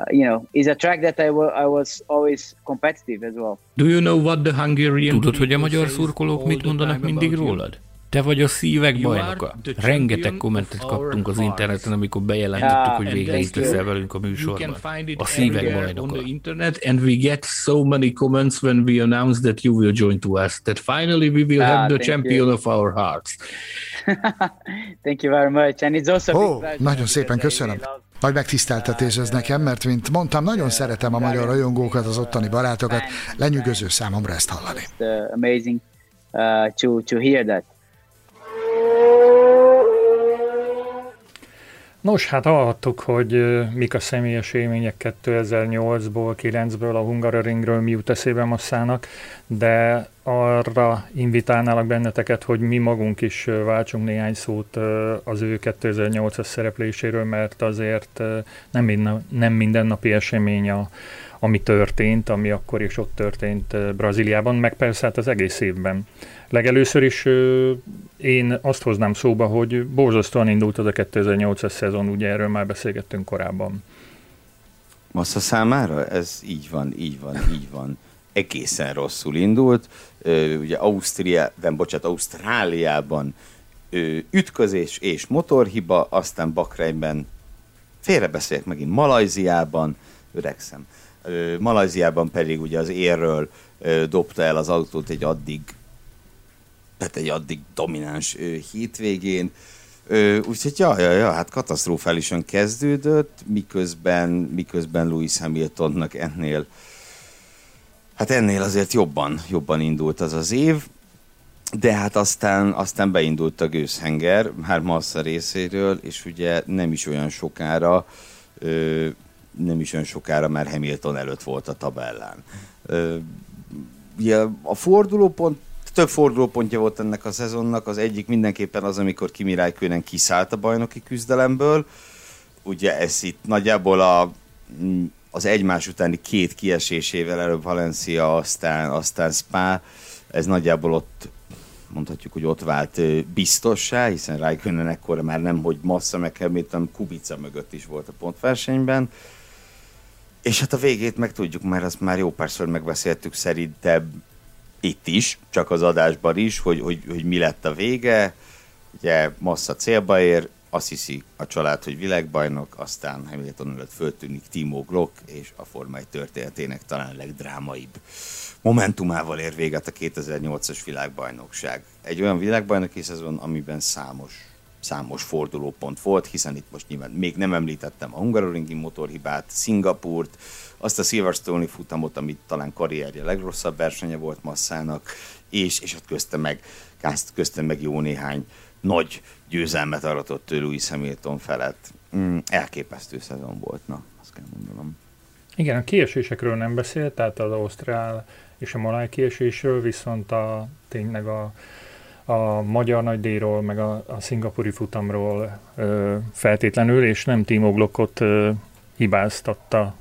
you know, is a track that I, I was always competitive as well. Do you know what the Hungarian Tudod, hogy a magyar szurkolók mit mondanak mindig rólad? Te vagy a szívek bajnoka. Rengeteg kommentet kaptunk az interneten, amikor bejelentettük, hogy végre itt leszel velünk a műsorban. A szívek bajnoka. internet, and we get so many comments when we announce that you will join to us, that finally we will have the champion of our hearts. *laughs* Thank you very much. And it's also oh, nagyon szépen köszönöm. Nagy megtiszteltetés ez nekem, mert mint mondtam, nagyon szeretem a magyar rajongókat, az ottani barátokat. Lenyűgöző számomra ezt hallani. Amazing uh, to, to hear that. Nos, hát hallhattuk, hogy mik a személyes élmények 2008-ból, 9-ből a Hungaroringről mi jut eszébe masszának, de arra invitálnálak benneteket, hogy mi magunk is váltsunk néhány szót az ő 2008-as szerepléséről, mert azért nem, minden, nem mindennapi esemény a, ami történt, ami akkor is ott történt Brazíliában, meg persze hát az egész évben. Legelőször is én azt hoznám szóba, hogy borzasztóan indult az a 2008-as szezon, ugye erről már beszélgettünk korábban. Massa számára? Ez így van, így van, így van. Egészen rosszul indult. Ugye Ausztriában, bocsánat, Ausztráliában ütközés és motorhiba, aztán Bakreinben félrebeszélek megint Malajziában, öregszem. Malajziában pedig ugye az érről dobta el az autót egy addig tehát egy addig domináns hétvégén. Úgyhogy ja, ja, ja, hát katasztrofálisan kezdődött, miközben, miközben Lewis Hamiltonnak ennél hát ennél azért jobban, jobban indult az az év, de hát aztán, aztán beindult a gőzhenger, már Massa részéről, és ugye nem is olyan sokára, ö, nem is olyan sokára már Hamilton előtt volt a tabellán. Ugye a fordulópont több fordulópontja volt ennek a szezonnak, az egyik mindenképpen az, amikor Kimi Räikkönen kiszállt a bajnoki küzdelemből. Ugye ez itt nagyjából a, az egymás utáni két kiesésével, előbb Valencia, aztán, aztán Spa, ez nagyjából ott mondhatjuk, hogy ott vált biztossá, hiszen Räikkönen ekkor már nem, hogy Massa meg hanem Kubica mögött is volt a pontversenyben. És hát a végét meg tudjuk, mert azt már jó párszor megbeszéltük, szerintem itt is, csak az adásban is, hogy, hogy, hogy mi lett a vége. Ugye Massa célba ér, azt hiszi a család, hogy világbajnok, aztán Hamilton előtt föltűnik Timo Glock, és a Forma 1 történetének talán legdrámaibb momentumával ér véget a 2008-as világbajnokság. Egy olyan világbajnoki szezon, amiben számos számos fordulópont volt, hiszen itt most nyilván még nem említettem a Hungaroringi motorhibát, Szingapurt, azt a Silverstone-i futamot, amit talán karrierje legrosszabb versenye volt Massának, és, és ott köztem meg, köztem meg jó néhány nagy győzelmet aratott Lewis Hamilton felett. Mm, elképesztő szezon volt, na, azt kell mondanom. Igen, a kiesésekről nem beszélt, tehát az Ausztrál és a Maláj kiesésről, viszont a, tényleg a, a magyar nagydíjról, meg a, a szingapuri futamról ö, feltétlenül, és nem Timo Glockot ö, hibáztatta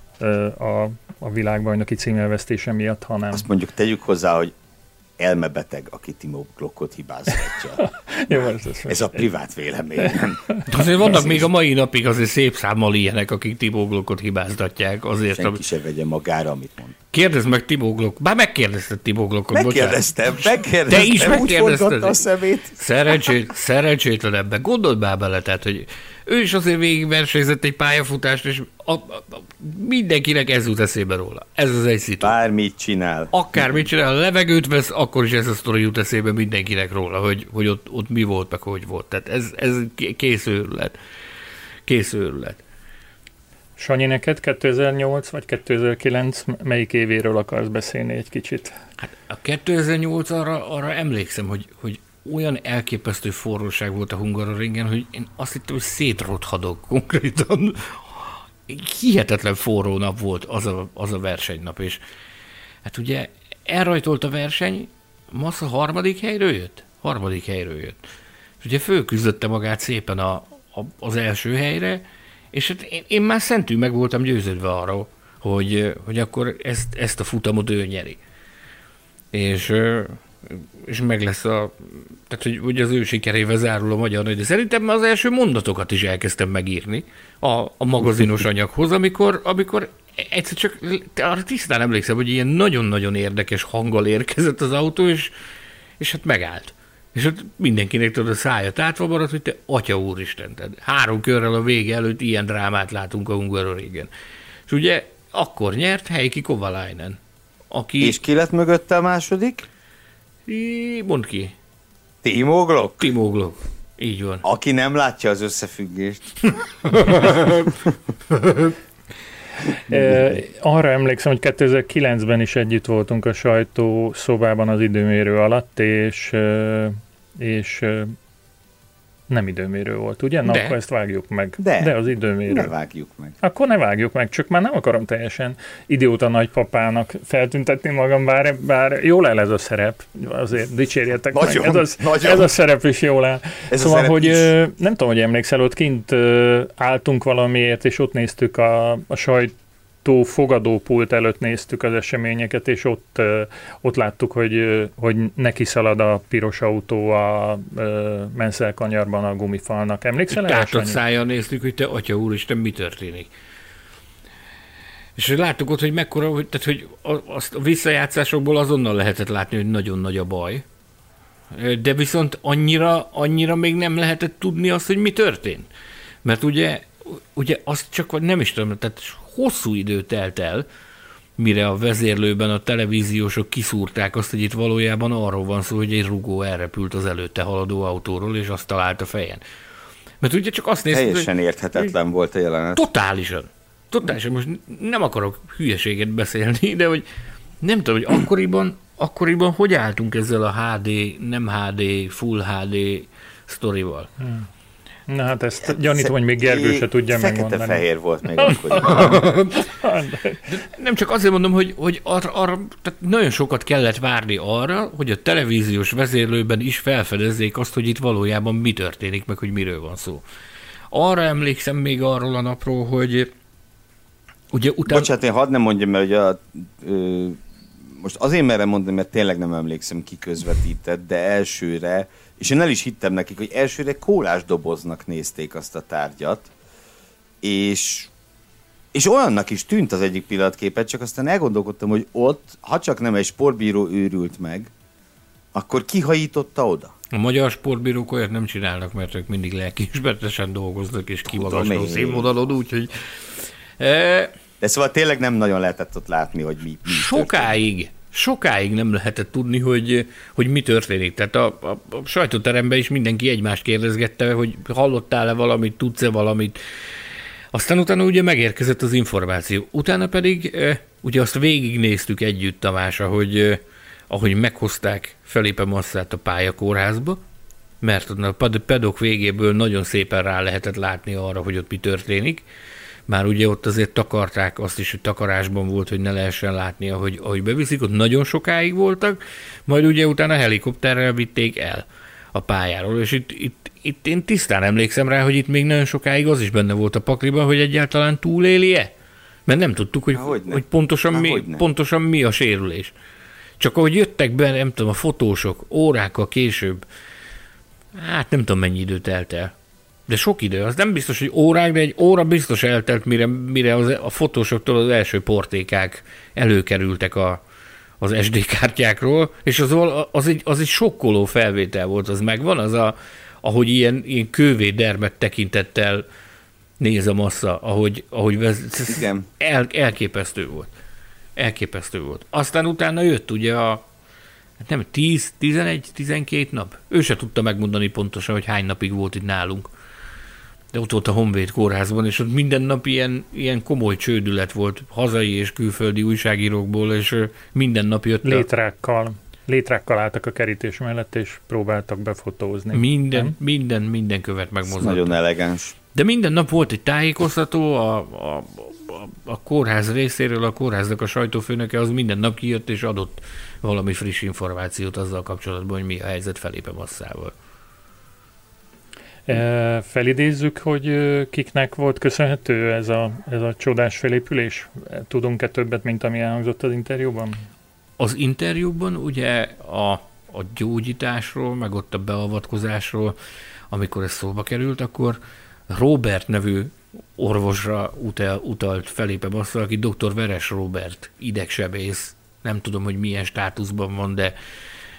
a, a világbajnoki címelvesztése miatt, hanem... Azt mondjuk tegyük hozzá, hogy elmebeteg, aki Timo Glockot hibázhatja. *laughs* Jó, ez, a privát véleményem. *laughs* Azért vannak még a mai napig azért szép számmal ilyenek, akik Timo Glockot hibáztatják. Azért, Senki se vegye magára, amit mond. Kérdezd meg Timo Glock. Bár megkérdezted Timo Glockot, Megkérdeztem, megkérdeztem. Te is megkérdezted. a szemét. Szerencsét, szerencsétlen ebben. Gondold már bele, tehát, hogy ő is azért végigversenyzett egy pályafutást, és a, a, a, mindenkinek ez jut eszébe róla. Ez az egy szitu. Bármit csinál. Akármit csinál, a levegőt vesz, akkor is ez a sztori jut eszébe mindenkinek róla, hogy, hogy ott, ott mi volt, meg hogy volt. Tehát ez, ez készőrület. Készőrület. Sanyi, neked 2008 vagy 2009 melyik évéről akarsz beszélni egy kicsit? Hát a 2008 arra, arra emlékszem, hogy, hogy olyan elképesztő forróság volt a Hungaroringen, hogy én azt hittem, hogy szétrothadok konkrétan. Hihetetlen forró nap volt az a, az a versenynap, és hát ugye elrajtolt a verseny, Massa harmadik helyről jött? Harmadik helyről jött. És ugye fölküzdötte magát szépen a, a, az első helyre, és hát én, én már szentű meg voltam győződve arra, hogy, hogy akkor ezt, ezt a futamot ő nyeri. És és meg lesz a, tehát hogy, hogy az ő sikerével zárul a magyar nagy, de szerintem már az első mondatokat is elkezdtem megírni a, a magazinos anyaghoz, amikor, amikor egyszer csak arra tisztán emlékszem, hogy ilyen nagyon-nagyon érdekes hanggal érkezett az autó, és, és hát megállt. És ott mindenkinek tudod a szája tátva maradt, hogy te atya úristen, tehát három körrel a vége előtt ilyen drámát látunk a Hungaroringen. És ugye akkor nyert Heikki Kovalainen. Aki... És ki lett mögötte a második? Mondd ki. Timo Glock? Timo Glock. Így van. Aki nem látja az összefüggést. *laughs* Arra emlékszem, hogy 2009-ben is együtt voltunk a sajtó szobában az időmérő alatt, és, és nem időmérő volt, ugye? Na, De. akkor ezt vágjuk meg. De. De az időmérő. Ne vágjuk meg. Akkor ne vágjuk meg, csak már nem akarom teljesen idióta nagypapának feltüntetni magam, bár, bár jól el ez a szerep, azért dicsérjetek nagyon, meg. Ez, az, nagyon. ez a szerep is jól áll. Ez szóval, hogy is. nem tudom, hogy emlékszel, ott kint álltunk valamiért, és ott néztük a, a sajt autó fogadópult előtt néztük az eseményeket, és ott, ott láttuk, hogy, hogy neki szalad a piros autó a Menszel kanyarban a gumifalnak. Emlékszel erre? Tátott szájjal néztük, hogy te, atya úristen, mi történik? És láttuk ott, hogy mekkora, hogy, tehát, hogy azt a visszajátszásokból azonnal lehetett látni, hogy nagyon nagy a baj. De viszont annyira, annyira még nem lehetett tudni azt, hogy mi történt. Mert ugye, ugye azt csak nem is tudom, tehát hosszú idő telt el, mire a vezérlőben a televíziósok kiszúrták azt, hogy itt valójában arról van szó, hogy egy rugó elrepült az előtte haladó autóról, és azt talált a fejen. Mert ugye csak azt néztük, Teljesen hogy érthetetlen volt a jelenet. Totálisan. Totálisan. Most nem akarok hülyeséget beszélni, de hogy nem tudom, hogy akkoriban, akkoriban hogy álltunk ezzel a HD, nem HD, Full HD sztorival. Hmm. Na hát ezt gyanítom, hogy még Gergő se tudja megmondani. fehér volt még *laughs* akkor. Nem csak azért mondom, hogy, hogy arra, arra, tehát nagyon sokat kellett várni arra, hogy a televíziós vezérlőben is felfedezzék azt, hogy itt valójában mi történik, meg hogy miről van szó. Arra emlékszem még arról a napról, hogy ugye utána... Bocsánat, én hadd nem mondjam, mert ugye a, ö, most azért merem mondani, mert tényleg nem emlékszem ki közvetített, de elsőre és én el is hittem nekik, hogy elsőre kólás doboznak nézték azt a tárgyat, és, és olyannak is tűnt az egyik pillanatképet, csak aztán elgondolkodtam, hogy ott, ha csak nem egy sportbíró őrült meg, akkor kihajította oda? A magyar sportbírók olyat nem csinálnak, mert ők mindig lelkiismertesen dolgoznak, és kimagasló színvonalon, úgyhogy... E... De szóval tényleg nem nagyon lehetett ott látni, hogy mi, mi Sokáig, történt sokáig nem lehetett tudni, hogy, hogy mi történik. Tehát a, a, a sajtóteremben is mindenki egymást kérdezgette, hogy hallottál-e valamit, tudsz-e valamit. Aztán utána ugye megérkezett az információ. Utána pedig ugye azt végignéztük együtt Tamása, hogy ahogy meghozták Felipe Masszát a pályakórházba, mert a pedok végéből nagyon szépen rá lehetett látni arra, hogy ott mi történik, már ugye ott azért takarták azt is, hogy takarásban volt, hogy ne lehessen látni, ahogy, ahogy beviszik, ott nagyon sokáig voltak, majd ugye utána helikopterrel vitték el a pályáról, és itt, itt, itt én tisztán emlékszem rá, hogy itt még nagyon sokáig az is benne volt a pakliban, hogy egyáltalán túléli-e. Mert nem tudtuk, hogy, Há, hogy pontosan, Há, mi, pontosan mi a sérülés. Csak ahogy jöttek be, nem tudom, a fotósok órákkal később, hát nem tudom mennyi idő telt el. De sok idő, az nem biztos, hogy órák, de egy óra biztos eltelt, mire, mire az, a fotósoktól az első portékák előkerültek a, az SD kártyákról, és az, az, egy, az egy sokkoló felvétel volt, az megvan, az a, ahogy ilyen, ilyen kővé dermet tekintettel néz a massza, ahogy, ahogy vez, Igen. El, elképesztő volt. Elképesztő volt. Aztán utána jött ugye a hát nem 10, 11, 12 nap. Ő se tudta megmondani pontosan, hogy hány napig volt itt nálunk. De ott volt a Honvéd kórházban, és ott minden nap ilyen, ilyen komoly csődület volt hazai és külföldi újságírókból, és minden nap jött a, Létrákkal, létrákkal álltak a kerítés mellett, és próbáltak befotózni. minden, Nem? minden, minden követ megmozdult. nagyon elegáns. De minden nap volt egy tájékoztató, a, a, a, a kórház részéről, a kórháznak a sajtófőnöke az minden nap kijött és adott valami friss információt azzal kapcsolatban, hogy mi a helyzet Felipe Masszával. Felidézzük, hogy kiknek volt köszönhető ez a, ez a csodás felépülés? Tudunk-e többet, mint ami elhangzott az interjúban? Az interjúban ugye a, a gyógyításról, meg ott a beavatkozásról, amikor ez szóba került, akkor Robert nevű orvosra utal, utalt Felipe Massa, aki dr. Veres Robert, idegsebész. Nem tudom, hogy milyen státuszban van, de,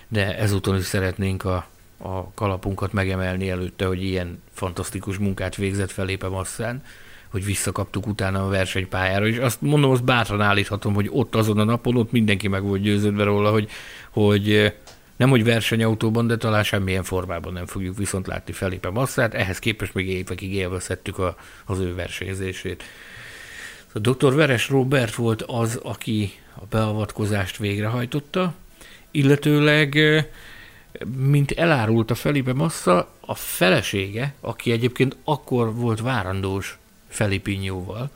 de ezúton is szeretnénk a, a kalapunkat megemelni előtte, hogy ilyen fantasztikus munkát végzett Felipe Masszán, hogy visszakaptuk utána a versenypályára, és azt mondom, azt bátran állíthatom, hogy ott azon a napon, ott mindenki meg volt győződve róla, hogy, hogy eh, nem hogy versenyautóban, de talán semmilyen formában nem fogjuk viszont látni Felipe Masszát, ehhez képest még évekig élvezhettük a, az ő versenyzését. A dr. Veres Robert volt az, aki a beavatkozást végrehajtotta, illetőleg eh, mint elárult a Felipe Massa, a felesége, aki egyébként akkor volt várandós Felipinyóval,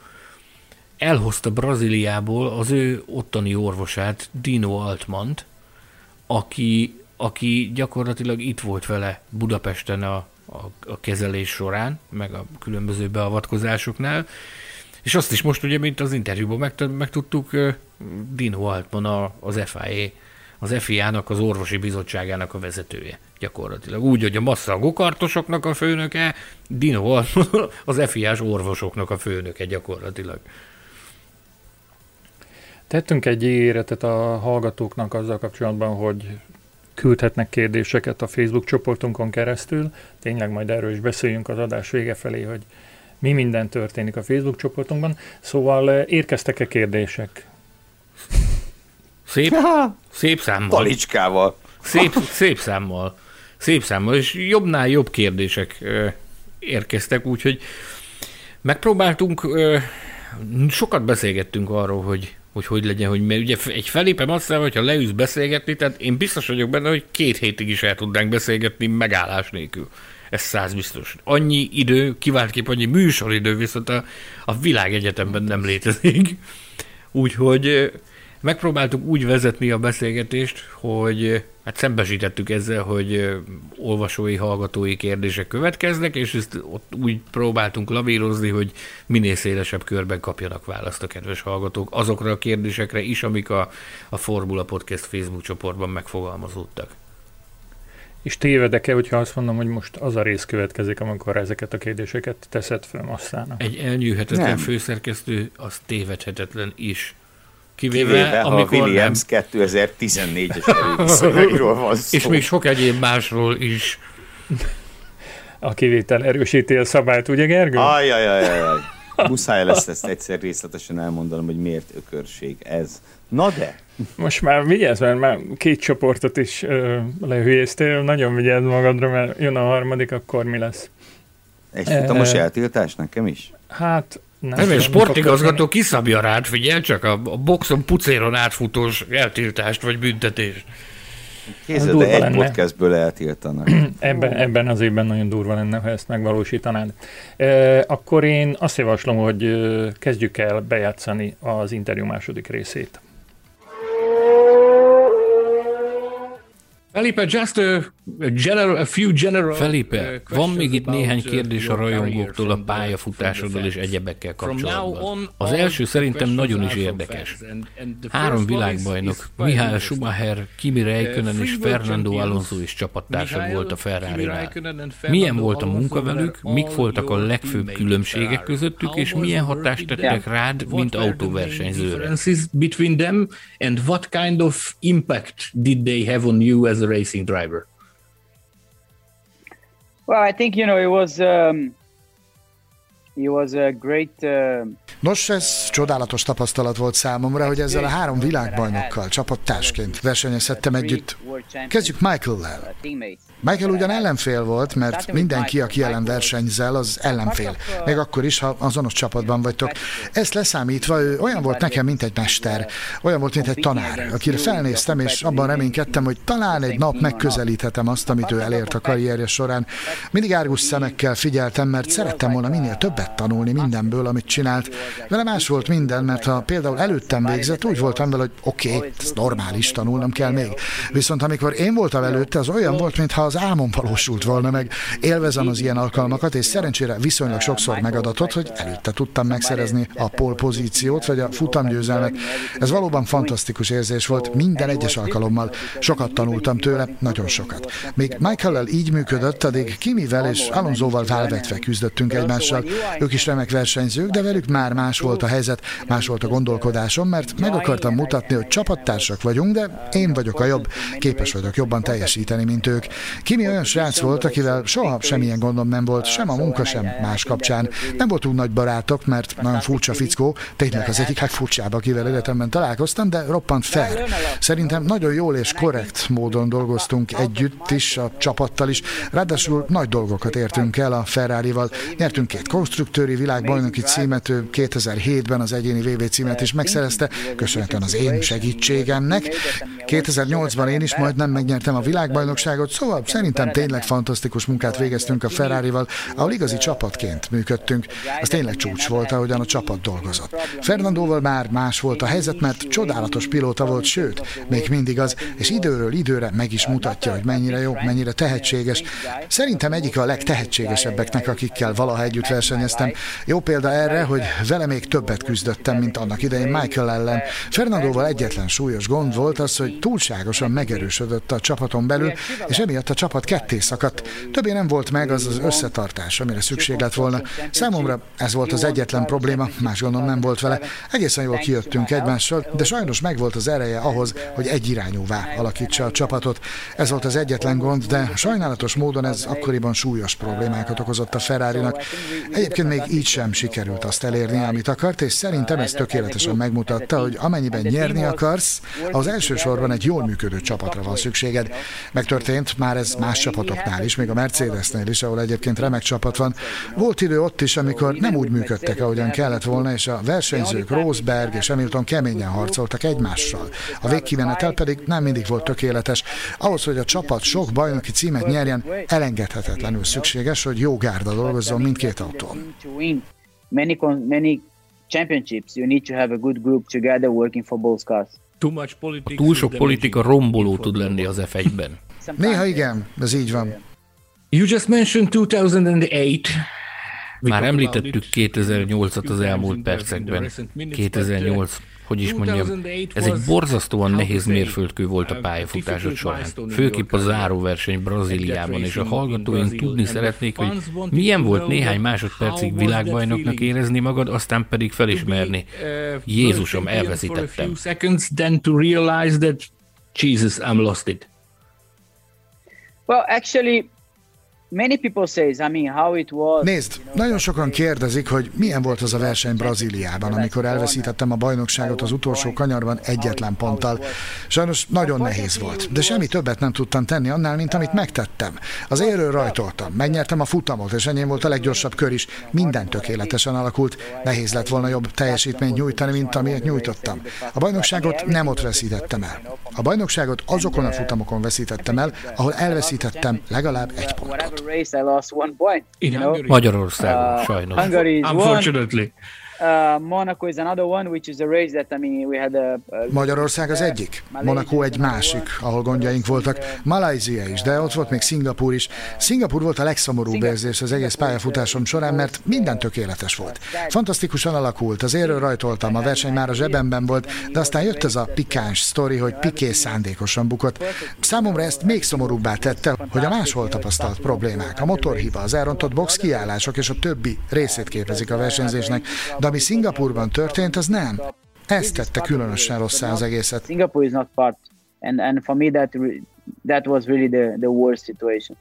elhozta Brazíliából az ő ottani orvosát, Dino Altmant, aki, aki gyakorlatilag itt volt vele Budapesten a, a, a kezelés során, meg a különböző beavatkozásoknál, és azt is most ugye, mint az interjúban meg, megtudtuk, Dino Altman a, az FIA, az FIA-nak, az orvosi bizottságának a vezetője gyakorlatilag. Úgy, hogy a massza a gokartosoknak a főnöke, Dino *laughs* az FIA-s orvosoknak a főnöke gyakorlatilag. Tettünk egy ígéretet a hallgatóknak azzal kapcsolatban, hogy küldhetnek kérdéseket a Facebook csoportunkon keresztül. Tényleg majd erről is beszéljünk az adás vége felé, hogy mi minden történik a Facebook csoportunkban. Szóval eh, érkeztek-e kérdések? Szép, szép számmal. Talicskával. Szép, szép számmal. Szép számmal, és jobbnál jobb kérdések érkeztek, úgyhogy megpróbáltunk, sokat beszélgettünk arról, hogy hogy hogy legyen, hogy mert ugye egy Felipe Masszával, hogyha leülsz beszélgetni, tehát én biztos vagyok benne, hogy két hétig is el tudnánk beszélgetni megállás nélkül. Ez száz biztos. Annyi idő, kiváltképp annyi műsoridő viszont a, a világegyetemben nem létezik. Úgyhogy megpróbáltuk úgy vezetni a beszélgetést, hogy hát szembesítettük ezzel, hogy olvasói, hallgatói kérdések következnek, és ezt ott úgy próbáltunk lavírozni, hogy minél szélesebb körben kapjanak választ a kedves hallgatók azokra a kérdésekre is, amik a, a Formula Podcast Facebook csoportban megfogalmazódtak. És tévedek-e, hogyha azt mondom, hogy most az a rész következik, amikor ezeket a kérdéseket teszed fel masszának? Egy elnyűhetetlen Nem. főszerkesztő, az tévedhetetlen is. Kivéve, Kivéve, ha a amikor Williams 2014-es erőviszonyairól van *laughs* szó. nem. És még sok egyéb másról is. A kivétel erősíti a szabályt, ugye Gergő? Ajajajajaj. Muszáj lesz ezt egyszer részletesen elmondanom, hogy miért ökörség ez. Na de, Most már vigyázz, mert már két csoportot is ö, lehülyéztél, nagyon vigyázz magadra, mert jön a harmadik, akkor mi lesz? Egy futamos Eh. eltiltás nekem is? Hát nem. Nem, egy sportigazgató kiszabja rád, figyelj csak a, a boxon pucéron átfutós eltiltást vagy büntetést. Kézzel, durva de egy lenne. podcastből eltiltanak. *clears throat* Ebben, ebben az évben nagyon durva lenne, ha ezt megvalósítanád. E, akkor én azt javaslom, hogy kezdjük el bejátszani az interjú második részét. Felipe, just a, general, a few general Felipe, uh, van még itt néhány uh, kérdés a rajongóktól a pályafutásodról és egyebekkel kapcsolatban. Az első szerintem nagyon is érdekes. Három világbajnok, Mihály Schumacher, Kimi Räikkönen és Fernando Alonso is csapattársad volt a ferrari -nál. Milyen volt a munka velük, mik voltak a legfőbb különbségek közöttük, és milyen hatást tettek rád, mint autóversenyzőre? between them and what kind of impact did they have on you as a racing driver? Well, I think you know it was um, it was a great. Uh, Nos, ez csodálatos tapasztalat volt számomra, hogy ezzel a három világbajnokkal csapattársként versenyezhettem együtt. Kezdjük Michael-lel. Michael ugyan ellenfél volt, mert mindenki, aki ellen versenyzel, az ellenfél. Még akkor is, ha azonos csapatban vagytok. Ezt leszámítva, ő olyan volt nekem, mint egy mester. Olyan volt, mint egy tanár, akire felnéztem, és abban reménykedtem, hogy talán egy nap megközelíthetem azt, amit ő elért a karrierje során. Mindig árgus szemekkel figyeltem, mert szerettem volna minél többet tanulni mindenből, amit csinált. Vele más volt minden, mert ha például előttem végzett, úgy voltam vele, hogy oké, okay, ez normális, tanulnom kell még. Viszont amikor én voltam előtte, az olyan volt, mintha az álmom valósult volna meg. Élvezem az ilyen alkalmakat, és szerencsére viszonylag sokszor megadatott, hogy előtte tudtam megszerezni a pole pozíciót, vagy a futamgyőzelmet. Ez valóban fantasztikus érzés volt, minden egyes alkalommal. Sokat tanultam tőle, nagyon sokat. Még Michael-el így működött, addig Kimivel és Alonsoval válvetve küzdöttünk egymással. Ők is remek versenyzők, de velük már más volt a helyzet, más volt a gondolkodásom, mert meg akartam mutatni, hogy csapattársak vagyunk, de én vagyok a jobb, képes vagyok jobban teljesíteni, mint ők. Kimi olyan srác volt, akivel soha semmilyen gondom nem volt, sem a munka, sem más kapcsán. Nem voltunk nagy barátok, mert nagyon furcsa fickó, tényleg az egyik legfurcsább, akivel egyetemben találkoztam, de roppant fair. Szerintem nagyon jól és korrekt módon dolgoztunk együtt is, a csapattal is. Ráadásul nagy dolgokat értünk el a Ferrari-val. Nyertünk két konstruktőri világbajnoki címet, ő 2007-ben az egyéni VV címet is megszerezte, köszönhetően az én segítségemnek. 2008-ban én is majdnem megnyertem a világbajnokságot, szóval szerintem tényleg fantasztikus munkát végeztünk a Ferrari-val, ahol igazi csapatként működtünk. Ez tényleg csúcs volt, ahogyan a csapat dolgozott. Fernandóval már más volt a helyzet, mert csodálatos pilóta volt, sőt, még mindig az, és időről időre meg is mutatja, hogy mennyire jó, mennyire tehetséges. Szerintem egyik a legtehetségesebbeknek, akikkel valaha együtt versenyeztem. Jó példa erre, hogy vele még többet küzdöttem, mint annak idején Michael ellen. Fernandóval egyetlen súlyos gond volt az, hogy túlságosan megerősödött a csapaton belül, és emiatt a csapat ketté szakadt. Többé nem volt meg az az összetartás, amire szükség lett volna. Számomra ez volt az egyetlen probléma, más gondom nem volt vele. Egészen jól kijöttünk egymással, de sajnos megvolt az ereje ahhoz, hogy egyirányúvá alakítsa a csapatot. Ez volt az egyetlen gond, de sajnálatos módon ez akkoriban súlyos problémákat okozott a Ferrari-nak. Egyébként még így sem sikerült azt elérni, amit akart, és szerintem ez tökéletesen megmutatta, hogy amennyiben nyerni akarsz, az elsősorban egy jól működő csapatra van szükséged. Megtörtént már ez más csapatoknál is, még a Mercedesnél is, ahol egyébként remek csapat van. Volt idő ott is, amikor nem úgy működtek, ahogyan kellett volna, és a versenyzők Rosberg és Hamilton keményen harcoltak egymással. A végkimenetel pedig nem mindig volt tökéletes. Ahhoz, hogy a csapat sok bajnoki címet nyerjen, elengedhetetlenül szükséges, hogy jó gárda dolgozzon mindkét autón. Many, many championships, you need to have a good group together working for both cars. A túl sok politika romboló tud lenni az F1-ben. *laughs* Néha igen, ez így van. You just mentioned 2008. Már említettük 2008-at az elmúlt percekben. 2008 hogy is mondjam, ez egy borzasztóan nehéz mérföldkő volt a pályafutásod során. Főképp a záróverseny Brazíliában, és a hallgatóink tudni szeretnék, hogy milyen volt néhány másodpercig világbajnoknak érezni magad, aztán pedig felismerni. Jézusom, elveszítettem. Jesus, I'm lost it. Well, actually, Many people says, I mean, how it was. Nézd, nagyon sokan kérdezik, hogy milyen volt az a verseny Brazíliában, amikor elveszítettem a bajnokságot az utolsó kanyarban egyetlen ponttal. Sajnos nagyon nehéz volt, de semmi többet nem tudtam tenni annál, mint amit megtettem. Az élről rajtoltam, megnyertem a futamot, és enyém volt a leggyorsabb kör is. Minden tökéletesen alakult. Nehéz lett volna jobb teljesítményt nyújtani, mint amilyet nyújtottam. A bajnokságot nem ott veszítettem el. A bajnokságot azokon a futamokon veszítettem el, ahol elveszítettem legalább egy pontot race, I lost one point. In you know? Magyarországon, uh, sajnos. Hungary Unfortunately. Uh, Monaco is another one, which is a race that I mean we had a, a Magyarország az egyik, Monaco egy másik, ahol gondjaink voltak. Malajzia is, de ott volt még Szingapur is. Szingapur volt a legszomorúbb érzés az egész pályafutásom során, mert minden tökéletes volt. Fantasztikusan alakult, az érről rajtoltam, a verseny már a zsebemben volt, de aztán jött ez a pikáns sztori, hogy Piké szándékosan bukott. Számomra ezt még szomorúbbá tette, hogy a máshol tapasztalt problémák, a motorhiba, az elrontott box kiállások és a többi részét képezik a versenyzésnek, de ami Szingapurban történt, az nem. Ez tette különösen rosszá az egészet. Singapore is not part, and and for me that that was really the the worst situation.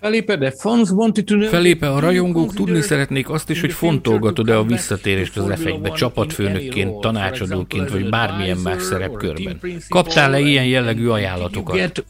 Felipe, the fans wanted to know Felipe, a rajongók tudni szeretnék azt is, hogy fontolgatod-e a visszatérést az F1-be csapatfőnökként, tanácsadóként, vagy bármilyen más szerepkörben. Kaptál-e ilyen jellegű ajánlatokat?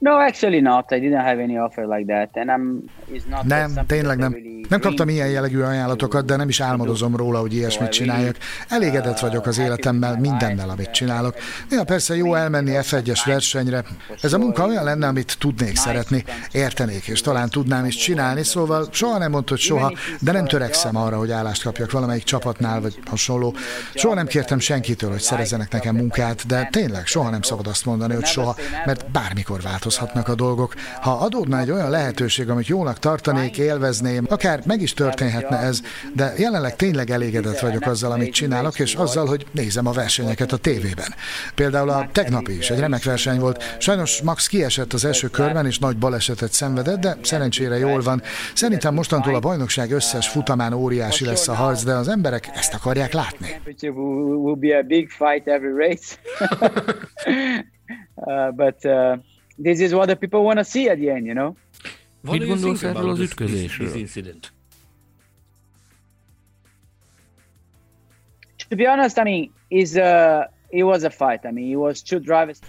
No, actually not. I didn't have any offer like that, and I'm. It's not Nem, tényleg nem. really Nem kaptam ilyen jellegű ajánlatokat, de nem is álmodozom róla, hogy ilyesmit csináljak. Elégedett vagyok az életemmel, mindennel, amit csinálok. Néha persze jó elmenni F1-es versenyre. Ez a munka olyan lenne, amit tudnék szeretni, értenék, és talán tudnám is csinálni, szóval soha nem mondta, hogy soha, de nem törekszem arra, hogy állást kapjak valamelyik csapatnál, vagy hasonló. Soha nem kértem senkitől, hogy szerezzenek nekem munkát, de tényleg soha nem szabad azt mondani, hogy soha, mert bármikor változhatnak a dolgok. Ha adódna egy olyan lehetőség, amit jónak tartanék, élvezném, akár meg is történhetne ez, de jelenleg tényleg elégedett vagyok azzal, amit csinálok, és azzal, hogy nézem a versenyeket a tévében. Például a tegnapi is egy remek verseny volt. Sajnos Max kiesett az első körben, és nagy balesetet szenvedett, de szerencsére jól van. Szerintem mostantól a bajnokság összes futamán óriási lesz a harc, de az emberek ezt akarják látni. will be a big fight every race. *laughs* uh, but uh, this is what the people want to see at the end, you know. What Mit do you think about this- this- this incident? To be honest, I mean, is uh,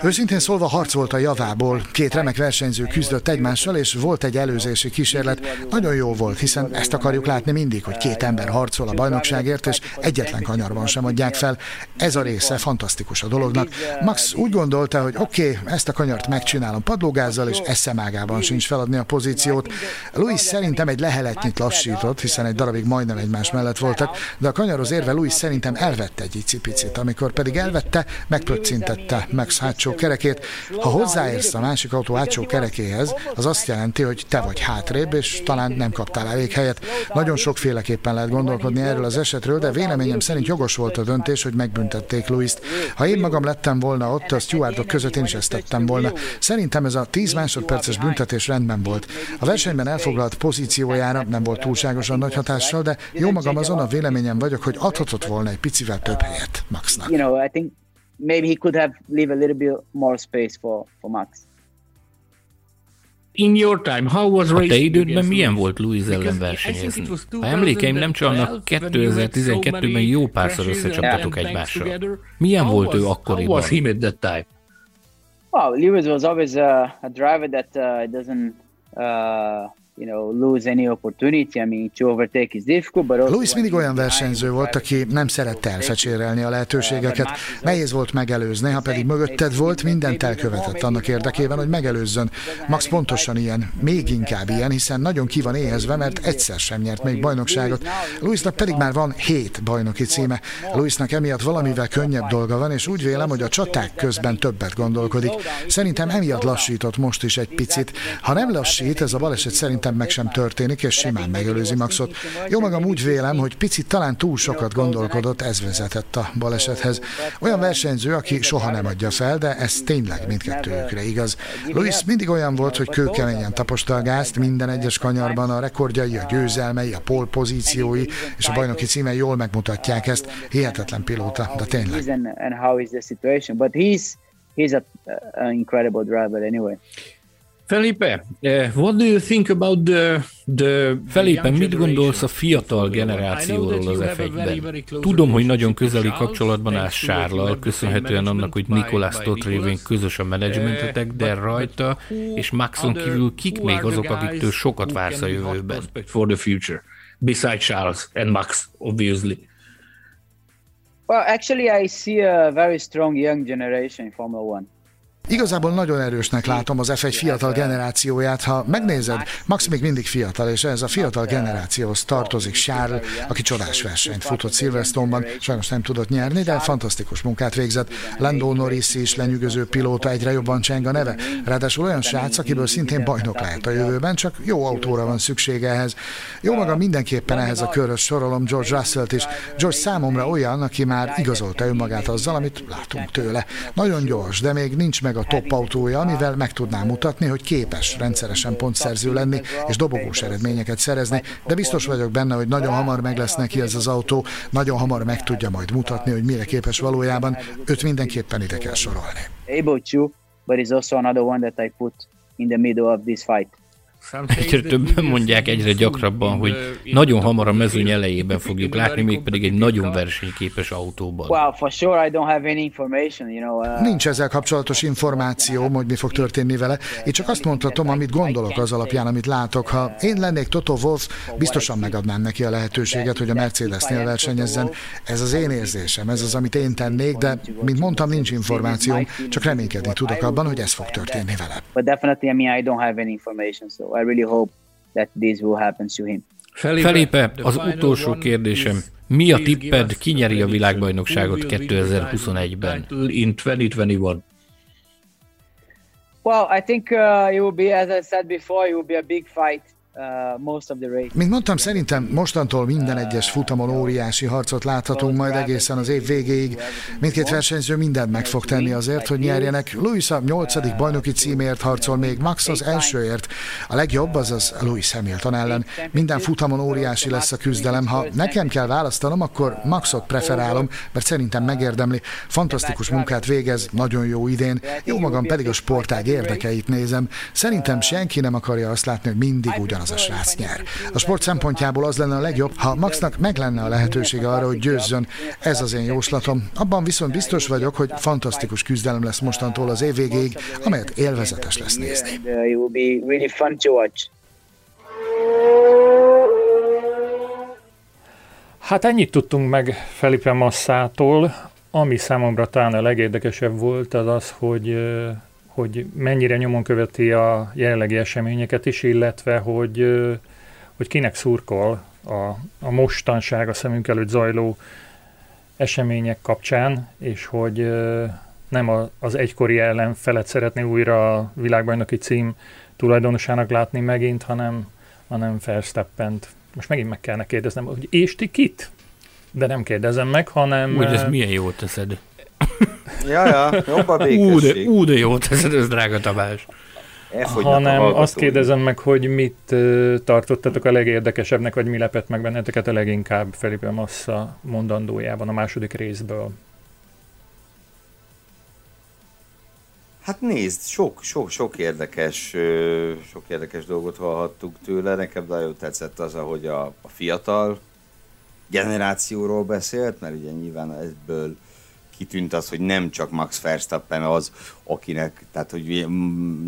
Őszintén szólva harc volt a javából. Két remek versenyző küzdött egymással, és volt egy előzési kísérlet. Nagyon jó volt, hiszen ezt akarjuk látni mindig, hogy két ember harcol a bajnokságért, és egyetlen kanyarban sem adják fel. Ez a része fantasztikus a dolognak. Max úgy gondolta, hogy oké, okay, ezt a kanyart megcsinálom padlógázzal, és eszemágában sincs feladni a pozíciót. Louis szerintem egy leheletnyit lassított, hiszen egy darabig majdnem egymás mellett voltak, de a kanyaroz érve Louis szerintem elvette egy icipicit, amikor pedig elvette, megpöccintette Max hátsó kerekét. Ha hozzáérsz a másik autó hátsó kerekéhez, az azt jelenti, hogy te vagy hátrébb, és talán nem kaptál elég helyet. Nagyon sokféleképpen lehet gondolkodni erről az esetről, de véleményem szerint jogos volt a döntés, hogy megbüntették Louis-t. Ha én magam lettem volna ott, a stewardok között én is ezt tettem volna. Szerintem ez a 10 másodperces büntetés rendben volt. A versenyben elfoglalt pozíciójára nem volt túlságosan nagy hatással, de jó magam azon a véleményem vagyok, hogy adhatott volna egy picivel több helyet Maxnak. You know, I think maybe he could have leave a little bit more space for for Max. In your time, how was A te racing idődben milyen volt Louis ellen versenyezni? Ha emlékeim nem csalnak, 2012 when you had so 2012-ben many jó párszor összecsaptatok egymással. Milyen How volt ő was- akkoriban? How was him at that time? Well, Lewis was always uh, a driver that uh, doesn't, uh, you know, lose any opportunity. I mean, to overtake is difficult, but also Louis mindig olyan versenyző volt, aki nem szerette elfecsérelni a lehetőségeket. Nehéz volt megelőzni, ha pedig mögötted volt, mindent elkövetett annak érdekében, hogy megelőzzön. Max pontosan ilyen, még inkább ilyen, hiszen nagyon ki van éhezve, mert egyszer sem nyert még bajnokságot. Louisnak pedig már van hét bajnoki címe. Louisnak emiatt valamivel könnyebb dolga van, és úgy vélem, hogy a csaták közben többet gondolkodik. Szerintem emiatt lassított most is egy picit. Ha nem lassít, ez a baleset szerintem meg sem történik, és simán megelőzi Maxot. Jó magam úgy vélem, hogy picit talán túl sokat gondolkodott, ez vezetett a balesethez. Olyan versenyző, aki soha nem adja fel, de ez tényleg mindkettőjükre igaz. Louis mindig olyan volt, hogy kőkeményen taposta a gázt, minden egyes kanyarban a rekordjai, a győzelmei, a pole pozíciói és a bajnoki címei jól megmutatják ezt. Hihetetlen pilóta, de tényleg. He's an incredible driver anyway. Felipe, uh, what do you think about the, the Felipe, young mit gondolsz a fiatal I know that generációról az have a very, F1-ben? very close Tudom, hogy nagyon közeli kapcsolatban állsz Sárlal, köszönhetően annak, hogy Nikolás by Tott révén Nicolas. közös a menedzsmentetek, Uh, de rajta és Maxon kívül kik még azok, akiktől sokat vársz a jövőben? for the future, besides Charles and Max, obviously. Well, actually, I see a very strong young generation in Formula One. Igazából nagyon erősnek látom az F1 fiatal generációját. Ha megnézed, Max még mindig fiatal, és ez a fiatal generációhoz tartozik. Charles, aki csodás versenyt futott Silverstone-ban, sajnos nem tudott nyerni, de fantasztikus munkát végzett. Lando Norris is lenyűgöző pilóta, egyre jobban cseng a neve. Ráadásul olyan srác, akiből szintén bajnok lehet a jövőben, csak jó autóra van szüksége ehhez. Jó maga mindenképpen ehhez a körös sorolom George Russell-t is. George számomra olyan, aki már igazolta önmagát azzal, amit látunk tőle. Nagyon gyors, de még nincs meg a top autója, amivel meg tudná mutatni, hogy képes rendszeresen pontszerző lenni és dobogós eredményeket szerezni, de biztos vagyok benne, hogy nagyon hamar meg lesz neki ez az autó, nagyon hamar meg tudja majd mutatni, hogy mire képes valójában. Őt mindenképpen ide kell sorolni. Able to, but is also another one that I put in the middle of this fight. Egyre többen mondják egyre gyakrabban, hogy nagyon hamar a mezőny elejében fogjuk látni, mégpedig egy nagyon versenyképes autóban. Well, for sure I don't have any information, you know. Uh, Nincs ezzel kapcsolatos információ, hogy mi fog történni vele. Én csak azt mondhatom, amit gondolok az alapján, amit látok. Ha én lennék Toto Wolf, biztosan megadnám neki a lehetőséget, hogy a Mercedesnél versenyezzen. Ez az én érzésem, ez az, amit én tennék, de mint mondtam, nincs információm, csak reménykedni tudok abban, hogy ez fog történni vele. But definitely, I mean, I don't have any information, so I really hope that this will happen to him. Felipe, az utolsó kérdésem. Mi a tipped, ki nyeri a világbajnokságot 2021-ben? In 2021. Well, I think uh, it will be, as I said before, it will be a big fight. Uh, Mint mondtam, szerintem mostantól minden egyes futamon óriási harcot láthatunk majd egészen az év végéig. Mindkét versenyző mindent meg fog tenni azért, hogy nyerjenek. Lewis a nyolcadik bajnoki címért harcol még, Max az elsőért. A legjobb az az Lewis Hamilton ellen. Minden futamon óriási lesz a küzdelem. Ha nekem kell választanom, akkor Maxot preferálom, mert szerintem megérdemli. Fantasztikus munkát végez, nagyon jó idén. Jó magam pedig a sportág érdekeit nézem. Szerintem senki nem akarja azt látni, hogy mindig ugyan az a srác nyer. A sport szempontjából az lenne a legjobb, ha Maxnak meg lenne a lehetősége arra, hogy győzzön. Ez az én jóslatom. Abban viszont biztos vagyok, hogy fantasztikus küzdelem lesz mostantól az év végéig, amelyet élvezetes lesz nézni. Hát ennyit tudtunk meg Felipe Masszától. Ami számomra talán a legérdekesebb volt, az az, hogy hogy mennyire nyomon követi a jelenlegi eseményeket is, illetve hogy, hogy kinek szurkol a, a mostanság a szemünk előtt zajló események kapcsán, és hogy nem a, az egykori ellenfelet szeretné újra a világbajnoki cím tulajdonosának látni megint, hanem, hanem Verstappent. Most megint meg kellene kérdeznem, hogy és ti kit? De nem kérdezem meg, hanem... Úgy, ez milyen jót teszed. Ja, ja, jobb a ú, de, ú, de jó teszed, ez drága Tamás. Hanem azt kérdezem meg, hogy mit tartottatok a legérdekesebbnek, vagy mi lepett meg benneteket a leginkább Felipe Massa mondandójában a második részből. Hát nézd, sok, sok, sok érdekes, sok érdekes dolgot hallhattuk tőle. Nekem nagyon tetszett az, ahogy a, a fiatal generációról beszélt, mert ugye nyilván ebből kitűnt az, hogy nem csak Max Verstappen az, akinek, tehát hogy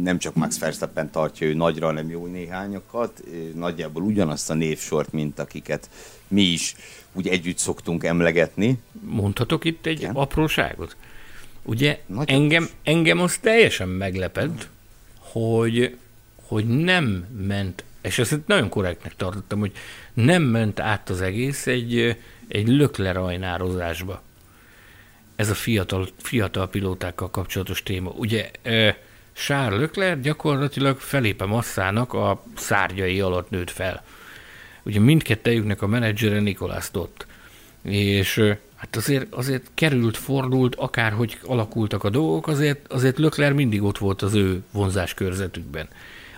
nem csak Max Verstappen tartja ő nagyra, hanem jó néhányakat, nagyjából ugyanazt a névsort, mint akiket mi is úgy együtt szoktunk emlegetni. Mondhatok itt egy Igen? apróságot? Ugye engem, engem az teljesen meglepett, hogy, hogy nem ment, és ezt nagyon korrektnek tartottam, hogy nem ment át az egész egy, egy löklerajnározásba ez a fiatal, fiatal pilótákkal kapcsolatos téma. Ugye Charles Leclerc gyakorlatilag Felipe Massának a szárgyai alatt nőtt fel. Ugye mindkettejüknek a menedzsere Nikolás Dott. És hát azért, azért került, fordult, akárhogy alakultak a dolgok, azért, azért Leclerc mindig ott volt az ő vonzás körzetükben.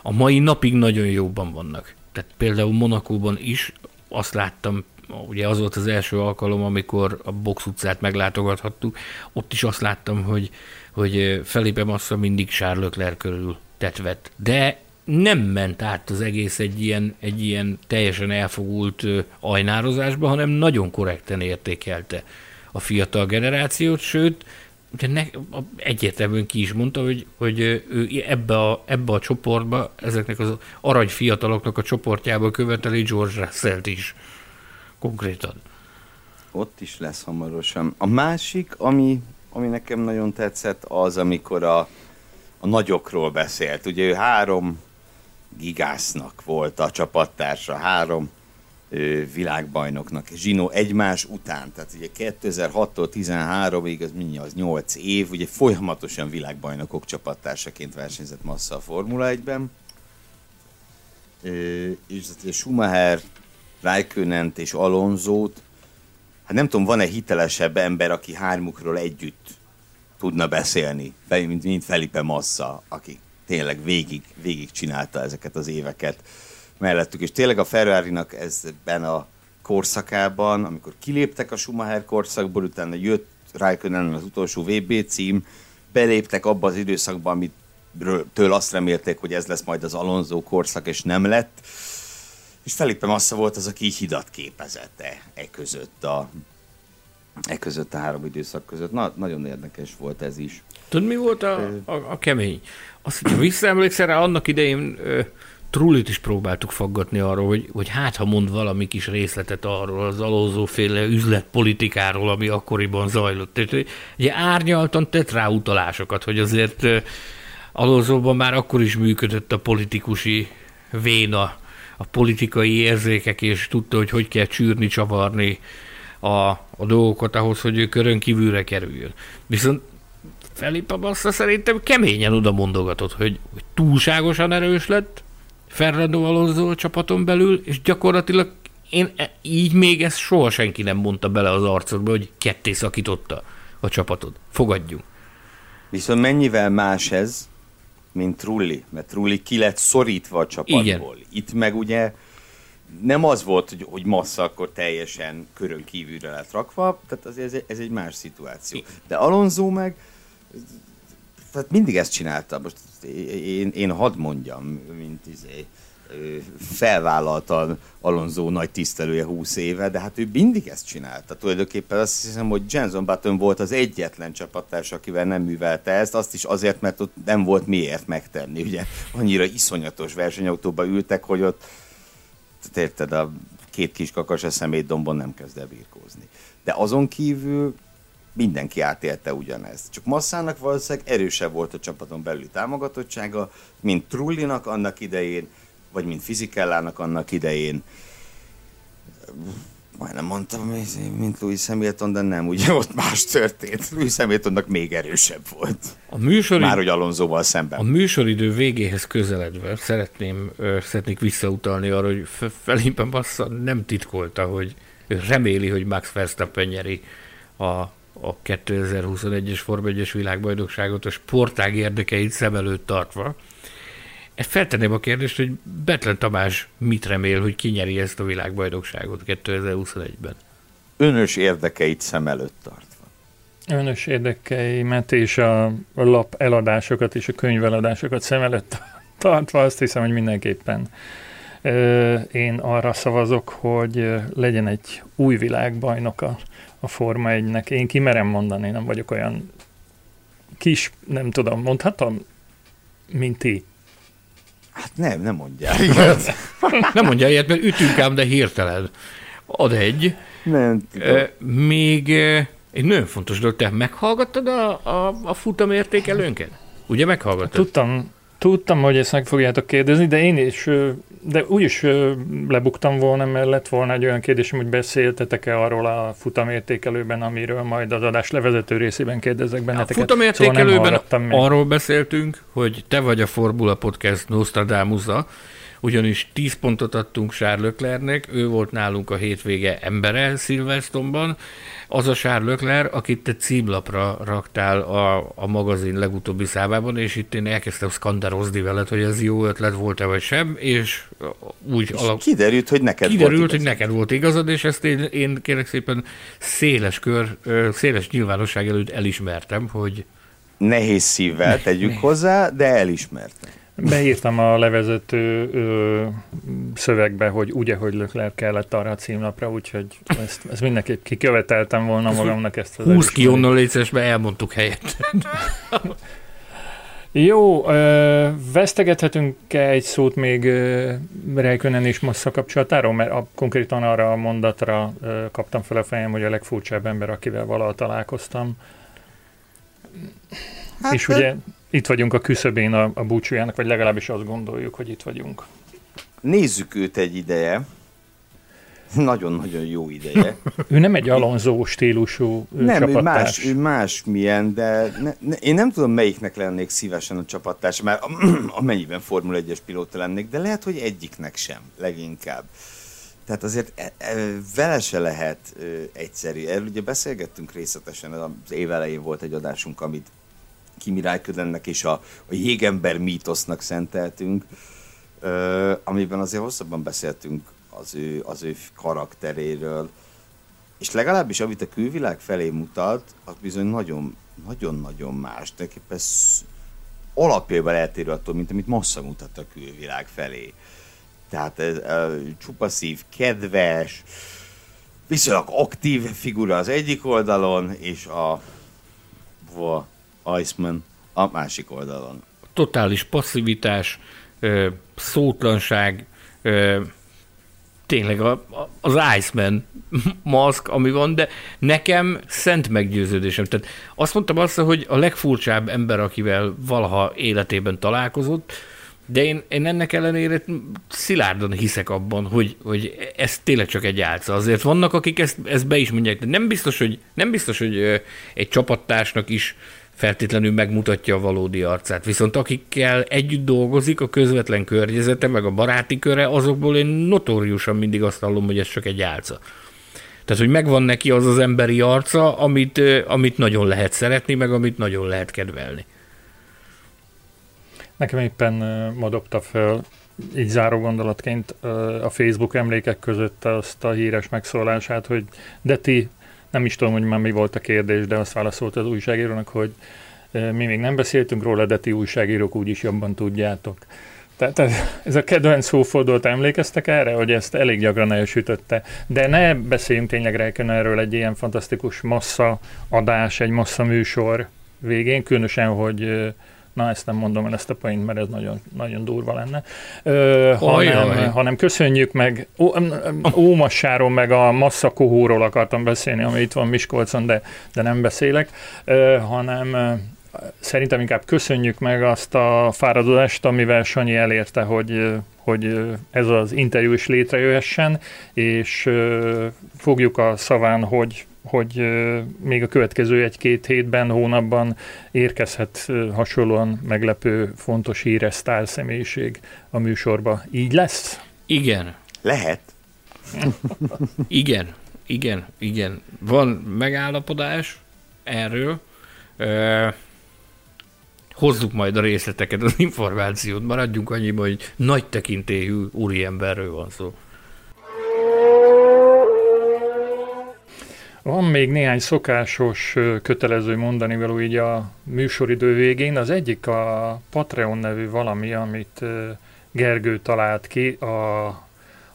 A mai napig nagyon jóban vannak. Tehát például Monakóban is azt láttam ugye az volt az első alkalom, amikor a Box utcát meglátogathattuk, ott is azt láttam, hogy, hogy Felipe Massa mindig Charles Leclerc körül tetvet. De nem ment át az egész egy ilyen, egy ilyen teljesen elfogult ajnározásba, hanem nagyon korrekten értékelte a fiatal generációt, sőt, ugye ne, egyértelműen ki is mondta, hogy, hogy ő ebbe a, ebbe a csoportba, ezeknek az arany fiataloknak a csoportjába követeli George russell is konkrétan. Ott is lesz hamarosan. A másik, ami, ami nekem nagyon tetszett, az, amikor a a nagyokról beszélt. Ugye ő három gigásznak volt a csapattársa, három világbajnoknak, Zsino egymás után, tehát ugye 2006-tól 13-ig, az mindjárt az 8 év, ugye folyamatosan világbajnokok csapattársaként versenyzett Massa a Formula 1-ben, és ugye Schumacher, raikkonen és Alonzót, hát nem tudom, van-e hitelesebb ember, aki hármukról együtt tudna beszélni, mint, mint Felipe Massa, aki tényleg végig, végig csinálta ezeket az éveket mellettük. És tényleg a Ferrari-nak ezben a korszakában, amikor kiléptek a Schumacher korszakból, utána jött Raikkonen az utolsó VB cím, beléptek abba az időszakba, amit től azt remélték, hogy ez lesz majd az Alonso korszak, és nem lett. És Felipe Massa volt az, aki így hidat képezett e, között a, e között a három időszak között. Na, nagyon érdekes volt ez is. Tudod, mi volt a, a, a kemény? Azt, hogyha visszaemlékszel rá, annak idején ö, Trullit is próbáltuk faggatni arról, hogy, hogy hát ha mond valami kis részletet arról az alózóféle üzletpolitikáról, ami akkoriban zajlott. Tehát, ugye árnyaltan tett rá utalásokat, hogy azért alózóban már akkor is működött a politikusi véna, a politikai érzékek, és tudta, hogy hogy kell csűrni, csavarni a, a dolgokat ahhoz, hogy ő körön kívülre kerüljön. Viszont Felipe Massa szerintem keményen oda mondogatott, hogy, hogy túlságosan erős lett, Fernando Alonso csapaton belül, és gyakorlatilag én e- így még ezt soha senki nem mondta bele az arcodba, hogy ketté szakította a csapatod. Fogadjunk. Viszont mennyivel más ez, mint Trulli, mert Trulli ki lett szorítva a csapatból. Igen. Itt meg ugye nem az volt, hogy, hogy Massa akkor teljesen körön kívülre lett rakva, tehát azért ez, egy, ez egy más szituáció. De Alonso meg tehát mindig ezt csinálta. Most én, én hadd mondjam, mint izé, felvállalta Alonso nagy tisztelője 20 éve, de hát ő mindig ezt csinálta. Tulajdonképpen azt hiszem, hogy Jenson Button volt az egyetlen csapattárs, akivel nem művelte ezt, azt is azért, mert ott nem volt miért megtenni. Ugye annyira iszonyatos versenyautóba ültek, hogy ott érted, a két kis kakas a szemétdombon nem kezd el birkózni. De azon kívül mindenki átélte ugyanezt. Csak Massának valószínűleg erősebb volt a csapaton belüli támogatottsága, mint Trullinak annak idején, vagy mint Fizikellának annak idején. Majdnem mondtam, mint Louis Hamilton, de nem, ugye ott más történt. Louis Hamiltonnak még erősebb volt. A műsorid... Már, hogy Alonsoval szemben. A műsoridő végéhez közeledve szeretném, szeretnék visszautalni arra, hogy Felipe Massa nem titkolta, hogy reméli, hogy Max Verstappen nyeri a a 2021-es Forma 1-es világbajnokságot a sportág érdekeit szem előtt tartva. Ezt feltenném a kérdést, hogy Betlen Tamás mit remél, hogy kinyeri ezt a világbajnokságot 2021-ben? Önös érdekeit szem előtt tartva. Önös érdekeimet és a lap eladásokat és a könyveladásokat szem előtt *laughs* tartva azt hiszem, hogy mindenképpen én arra szavazok, hogy legyen egy új világbajnoka a Forma 1-nek. Én kimerem mondani, nem vagyok olyan kis, nem tudom, mondhatom, mint ti. Hát nem, nem mondjál ilyet. *laughs* nem mondjál ilyet, mert ütünk ám, de hirtelen. Ad egy. Nem tudom. Még egy nagyon fontos dolog, te meghallgattad a, a, a futamértékelőnket? Ugye meghallgattad? Tudtam, tudtam, hogy ezt meg fogjátok kérdezni, de én is de úgyis lebuktam volna, mert lett volna egy olyan kérdésem, hogy beszéltetek-e arról a futamértékelőben, amiről majd az adás levezető részében kérdezek benneteket. A futamértékelőben szóval arról beszéltünk, hogy te vagy a Formula Podcast Nostradamusa, ugyanis 10 pontot adtunk Charles ő volt nálunk a hétvége embere Silverstone-ban, az a Charles Leclerc, akit te címlapra raktál a, a magazin legutóbbi számában, és itt én elkezdtem skandarozni veled, hogy ez jó ötlet volt-e vagy sem, és úgy és alap... kiderült, hogy neked kiderült, volt hogy neked volt igazad, és ezt én, én kérek szépen széles kör, széles nyilvánosság előtt elismertem, hogy Nehéz szívvel tegyük hozzá, de elismertem. Beírtam a levezető ö, szövegbe, hogy ugye, hogy Lökler kellett arra a címlapra, úgyhogy ezt, ezt mindenképp kiköveteltem volna magamnak ezt az 20 ki onnan létesbe elmondtuk helyet. Jó, ö, vesztegethetünk-e egy szót még Rejkönen és Massa kapcsolatáról, mert a, konkrétan arra a mondatra ö, kaptam fel a fejem, hogy a legfurcsább ember, akivel valaha találkoztam. Hát, és ugye itt vagyunk a küszöbén a, a búcsújának, vagy legalábbis azt gondoljuk, hogy itt vagyunk. Nézzük őt egy ideje. Nagyon-nagyon jó ideje. *laughs* ő nem egy Alonso stílusú Nem, csapattárs. ő más, ő más milyen, de ne, ne, én nem tudom, melyiknek lennék szívesen a csapattárs, mert *clears throat* amennyiben Formula 1-es pilóta lennék, de lehet, hogy egyiknek sem, leginkább. Tehát azért e, e, vele se lehet egyszerű. Erről ugye beszélgettünk részletesen, az év elején volt egy adásunk, amit Kimi Räikkönennek és a, a jégember mítosznak szenteltünk, e, amiben azért hosszabban beszéltünk az ő, az ő karakteréről, és legalábbis amit a külvilág felé mutat, az bizony nagyon, nagyon-nagyon más. Tulajdonképpen alapjában eltérő attól, mint amit Massa mutat a külvilág felé. Tehát ez uh, csupaszív, kedves, viszonylag aktív figura az egyik oldalon, és a Vo Iceman a másik oldalon. Totális passzivitás, szótlanság, tényleg a, az Iceman *laughs* maszk, ami van, de nekem szent meggyőződésem. Tehát azt mondtam azt, hogy a legfurcsább ember, akivel valaha életében találkozott, de én, én ennek ellenére szilárdan hiszek abban, hogy, hogy ez tényleg csak egy álca. Azért vannak, akik ezt, ezt be is mondják, de nem biztos, hogy, nem biztos, hogy egy csapattársnak is feltétlenül megmutatja a valódi arcát. Viszont akikkel együtt dolgozik, a közvetlen környezete, meg a baráti köre, azokból én notóriusan mindig azt hallom, hogy ez csak egy álca. Tehát, hogy megvan neki az az emberi arca, amit, amit nagyon lehet szeretni, meg amit nagyon lehet kedvelni. Nekem éppen ma dobta fel így záró gondolatként a Facebook emlékek között azt a híres megszólását, hogy de ti nem is tudom, hogy már mi volt a kérdés, de azt válaszolt az újságírónak, hogy mi még nem beszéltünk róla, de ti újságírók úgyis jobban tudjátok. Tehát ez a kedvenc szófordult, emlékeztek erre, hogy ezt elég gyakran elsütötte. De ne beszéljünk tényleg Reiken erről egy ilyen fantasztikus massza adás, egy massza műsor végén, különösen, hogy Na, ezt nem mondom el ezt a point, mert ez nagyon, nagyon durva lenne. Ö, hanem, hanem köszönjük meg, ó, Ómassáról meg a Massa Kohóról akartam beszélni, ami itt van Miskolcon, de, de nem beszélek, ö, hanem szerintem inkább köszönjük meg azt a fáradozást, amivel Sanyi elérte, hogy, hogy ez az interjú is létrejöhessen, és fogjuk a szaván, hogy hogy még a következő egy-két hétben, hónapban érkezhet hasonlóan meglepő, fontos híres sztár személyiség a műsorba. Így lesz? Igen. Lehet. *laughs* igen, igen, igen. Van megállapodás erről. Uh, hozzuk majd a részleteket, az információt, maradjunk annyiban, hogy nagy tekintélyű úriemberről van szó. Van még néhány szokásos kötelező mondani való így a műsoridő végén. Az egyik a Patreon nevű valami, amit Gergő talált ki a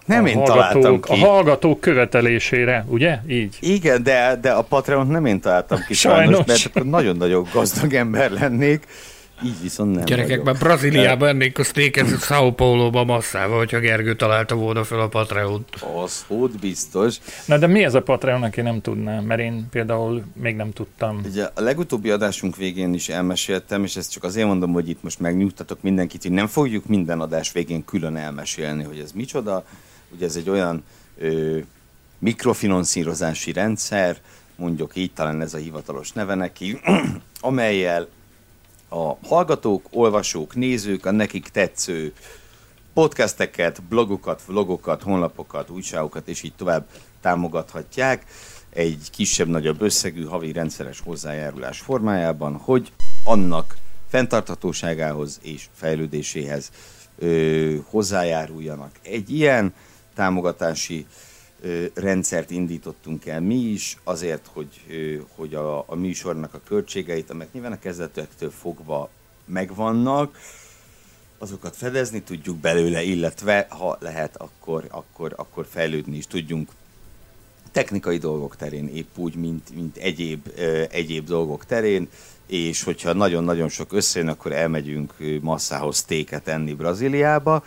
nem a én találtam ki. A hallgatók követelésére, ugye? Így. Igen, de, de a Patreon nem én találtam ki sajnos, sajnos mert nagyon-nagyon gazdag ember lennék. Így viszont nem Gyerekek, már Brazíliában ennék a sztéket São Paulo-ba masszával, hogyha Gergő találta volna fel a Patreon-t. Az ott biztos. Na de mi ez a Patreon, aki nem tudná? Mert én például még nem tudtam. Ugye a legutóbbi adásunk végén is elmeséltem, és ezt csak azért mondom, hogy itt most megnyugtatok mindenkit, hogy nem fogjuk minden adás végén külön elmesélni, hogy ez micsoda. Ugye ez egy olyan ö, mikrofinanszírozási rendszer, mondjuk így talán ez a hivatalos neve neki, *clears throat* amelyel a hallgatók, olvasók, nézők, a nekik tetsző podcasteket, blogokat, vlogokat, honlapokat, újságokat és így tovább támogathatják egy kisebb-nagyobb összegű havi rendszeres hozzájárulás formájában, hogy annak fenntarthatóságához és fejlődéséhez ö, hozzájáruljanak. Egy ilyen támogatási rendszert indítottunk el mi is, azért, hogy, hogy a, a műsornak a költségeit, amelyek nyilván a kezdetektől fogva megvannak, azokat fedezni tudjuk belőle, illetve ha lehet, akkor, akkor, akkor fejlődni is tudjunk. Technikai dolgok terén, épp úgy, mint, mint egyéb, egyéb dolgok terén, és hogyha nagyon-nagyon sok összejön, akkor elmegyünk masszához téket enni Brazíliába,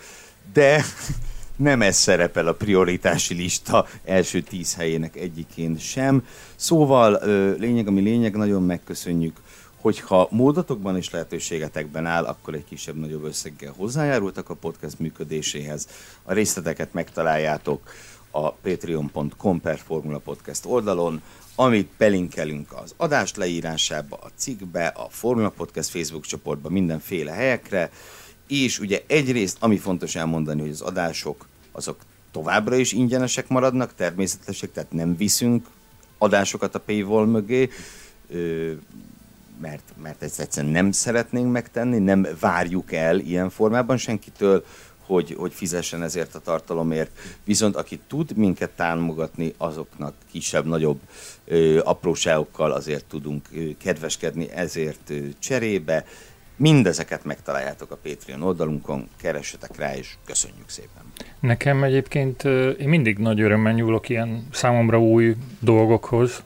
de *laughs* nem ez szerepel a prioritási lista első tíz helyének egyikén sem. Szóval lényeg, ami lényeg, nagyon megköszönjük, hogyha módotokban és lehetőségetekben áll, akkor egy kisebb-nagyobb összeggel hozzájárultak a podcast működéséhez. A részleteket megtaláljátok a patreon.com per Formula Podcast oldalon, amit belinkelünk az adás leírásába, a cikkbe, a Formula Podcast Facebook csoportba, mindenféle helyekre, és ugye egyrészt, ami fontos elmondani, hogy az adások azok továbbra is ingyenesek maradnak, természetesek, tehát nem viszünk adásokat a paywall mögé, mert, mert ezt egyszerűen nem szeretnénk megtenni, nem várjuk el ilyen formában senkitől, hogy, hogy fizessen ezért a tartalomért. Viszont aki tud minket támogatni, azoknak kisebb-nagyobb apróságokkal azért tudunk kedveskedni ezért ö, cserébe. Mindezeket megtaláljátok a Patreon oldalunkon, keressetek rá, és köszönjük szépen. Nekem egyébként én mindig nagy örömmel nyúlok ilyen számomra új dolgokhoz,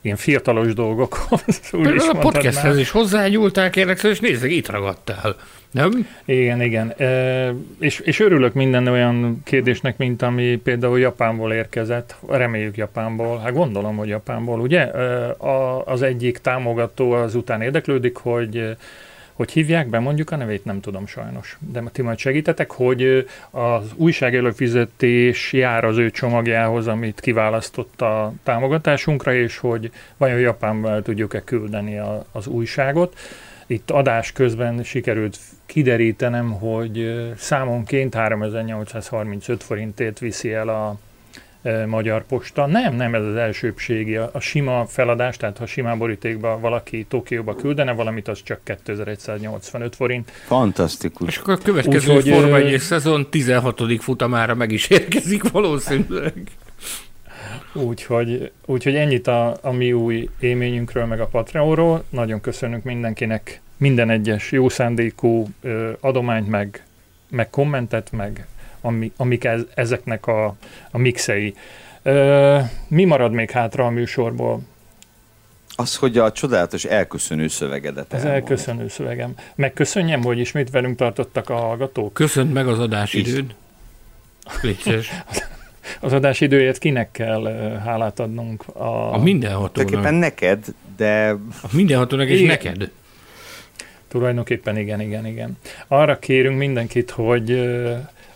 ilyen fiatalos dolgokhoz. *laughs* Úgy is a podcasthez is hozzányúltál, kérlek, és nézzük, itt ragadtál. Nem? Igen, igen. E, és, és örülök minden olyan kérdésnek, mint ami például Japánból érkezett. Reméljük Japánból. Hát gondolom, hogy Japánból, ugye? E, a, az egyik támogató azután érdeklődik, hogy hogy hívják be, mondjuk a nevét nem tudom sajnos, de ti majd segítetek, hogy az újság előfizetés jár az ő csomagjához, amit kiválasztott a támogatásunkra, és hogy vajon Japánban tudjuk-e küldeni az újságot. Itt adás közben sikerült kiderítenem, hogy számonként 3835 forintért viszi el a Magyar Posta. Nem, nem ez az elsőbségi. A, a sima feladás, tehát ha simán borítékba valaki Tokióba küldene valamit, az csak 2185 forint. Fantasztikus. És akkor a következő Úgy, Forma 1 szezon 16. futamára meg is érkezik valószínűleg. Úgyhogy, úgyhogy ennyit a, a mi új élményünkről, meg a Patreonról. Nagyon köszönünk mindenkinek minden egyes jó szándékú ö, adományt, meg, meg kommentet, meg ami, amik ez, ezeknek a, a mixei. Ö, mi marad még hátra a műsorból? Az, hogy a csodálatos elköszönő szövegedet Az elmond. elköszönő szövegem. Megköszönjem, hogy ismét velünk tartottak a hallgatók. Köszönt meg az adásidőd. *laughs* az adásidőért kinek kell hálát adnunk? A, a mindenhatónak. Tulajdonképpen neked, de... A mindenhatónak és neked. Tulajdonképpen igen, igen, igen. Arra kérünk mindenkit, hogy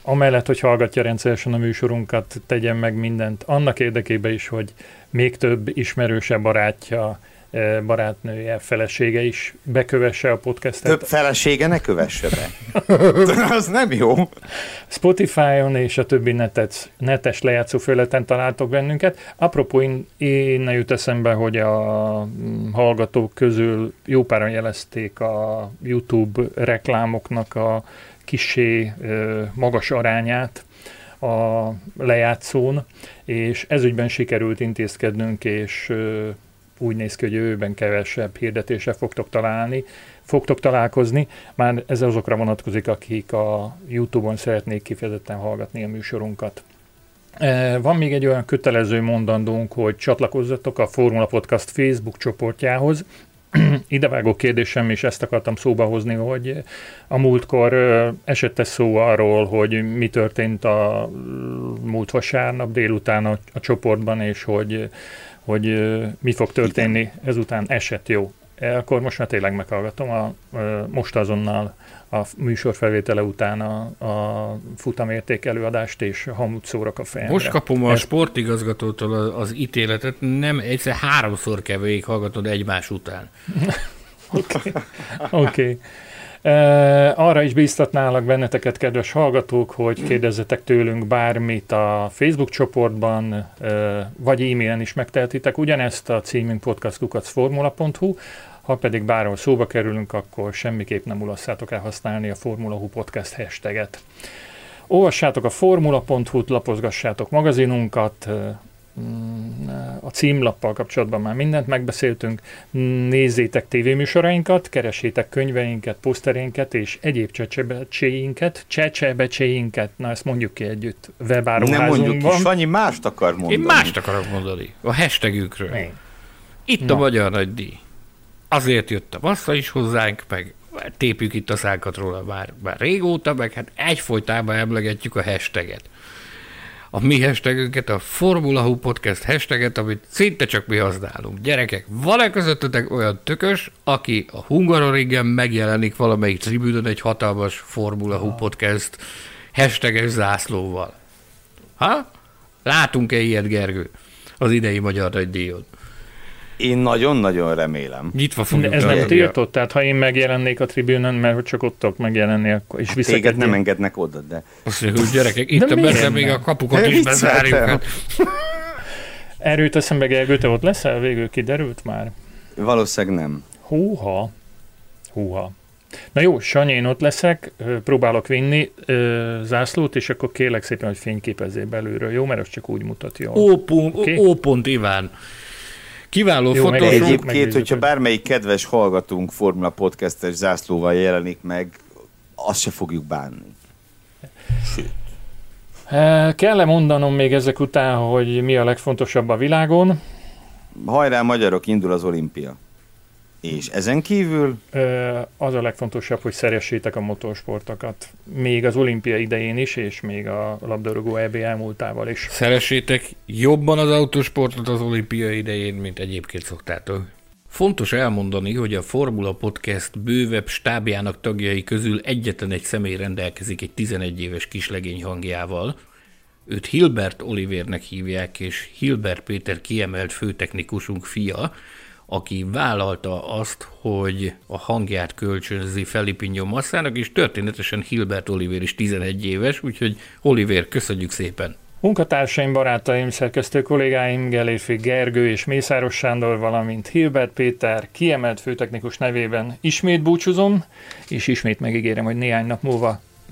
amellett, hogy hallgatja rendszeresen a műsorunkat, tegyen meg mindent annak érdekében is, hogy még több ismerőse barátja, e, barátnője, felesége is bekövesse a podcastet. Több felesége ne kövesse be. *laughs* Az nem jó. Spotify-on és a többi netet, netes lejátszó föleten találtok bennünket. Apropó, én, én jut eszembe, hogy a mm, hallgatók közül jó páran jelezték a YouTube reklámoknak a kisé magas arányát a lejátszón, és ezügyben sikerült intézkednünk, és úgy néz ki, hogy jövőben kevesebb hirdetése fogtok találni, fogtok találkozni. Már ez azokra vonatkozik, akik a YouTube-on szeretnék kifejezetten hallgatni a műsorunkat. Van még egy olyan kötelező mondandónk, hogy csatlakozzatok a Formula Podcast Facebook csoportjához, *clears throat* idevágó kérdésem, és ezt akartam szóba hozni, hogy a múltkor esette szó arról, hogy mi történt a múlt vasárnap délután a, a csoportban, és hogy, hogy mi fog történni ezután. Esett jó. E, akkor most már tényleg meghallgatom, a, most azonnal a műsor felvétele után a, a futamérték előadást, és hamut szórok a fejemre. Most kapom a Ez... sportigazgatótól az, ítéletet, nem egyszer háromszor kell hallgatod egymás után. *laughs* Oké. okay. okay. Arra is bíztatnálak benneteket, kedves hallgatók, hogy kérdezzetek tőlünk bármit a Facebook csoportban, vagy e-mailen is megtehetitek. Ugyanezt a címünk podcastkukacformula.hu, ha pedig bárhol szóba kerülünk, akkor semmiképp nem ulasszátok el használni a Formula Hu Podcast hashtaget. Olvassátok a formula.hu-t, lapozgassátok magazinunkat, a címlappal kapcsolatban már mindent megbeszéltünk, nézzétek tévéműsorainkat, keresétek könyveinket, poszterénket és egyéb csecsebecséinket, csecsebecséinket, na ezt mondjuk ki együtt webáruházunkban. Nem mondjuk ki, Sanyi mást akar mondani. Én mást akarok mondani, a hashtagükről. Én. Itt na. a Magyar Nagy Díj azért jöttem vissza is hozzánk, meg tépjük itt a szánkat róla már, már régóta, meg hát egyfolytában emlegetjük a hashtaget. a mi hashtagünket, a Formula Hú Podcast hashtaget, amit szinte csak mi használunk. Gyerekek, van-e közöttetek olyan tökös, aki a Hungaroringen megjelenik valamelyik tribűnön egy hatalmas Formula Hú Podcast hashtages zászlóval? Ha? Látunk-e ilyet, Gergő, az idei Magyar Nagydíjon? Én nagyon-nagyon remélem. Nyitva fogjuk De ez nem tiltott, tehát ha én megjelennék a tribűnön, mert csak ott tudok megjelenni, akkor is hát Téged nem engednek oda, de... Azt mondja, hogy gyerekek, itt a beszél, még a kapukat is bezárjuk. Hát. *laughs* Erőt eszembe, Gergő, te ott leszel? Végül kiderült már? Valószínűleg nem. Húha. Húha. Na jó, Sanyi, én ott leszek, próbálok vinni ö, zászlót, és akkor kérlek szépen, hogy fényképezzél belülről, jó? Mert az csak úgy mutat jól. Ó, pont, okay? ó, pont Iván. Kiváló Jó, fotósunk. Egyébként, hogyha bármelyik kedves hallgatunk Formula Podcastes zászlóval jelenik meg, azt se fogjuk bánni. Sőt. Kell-e mondanom még ezek után, hogy mi a legfontosabb a világon? Hajrá, magyarok, indul az olimpia. És ezen kívül? Az a legfontosabb, hogy szeressétek a motorsportokat. Még az olimpia idején is, és még a labdarúgó EB elmúltával is. Szeressétek jobban az autósportot az olimpia idején, mint egyébként szoktátok. Fontos elmondani, hogy a Formula Podcast bővebb stábjának tagjai közül egyetlen egy személy rendelkezik egy 11 éves kislegény hangjával. Őt Hilbert Olivernek hívják, és Hilbert Péter kiemelt főtechnikusunk fia, aki vállalta azt, hogy a hangját kölcsönzi Felipinyo Massának, és történetesen Hilbert Oliver is 11 éves, úgyhogy Oliver, köszönjük szépen! Munkatársaim, barátaim, szerkesztő kollégáim, Gelérfi Gergő és Mészáros Sándor, valamint Hilbert Péter kiemelt főtechnikus nevében ismét búcsúzom, és ismét megígérem, hogy néhány nap múlva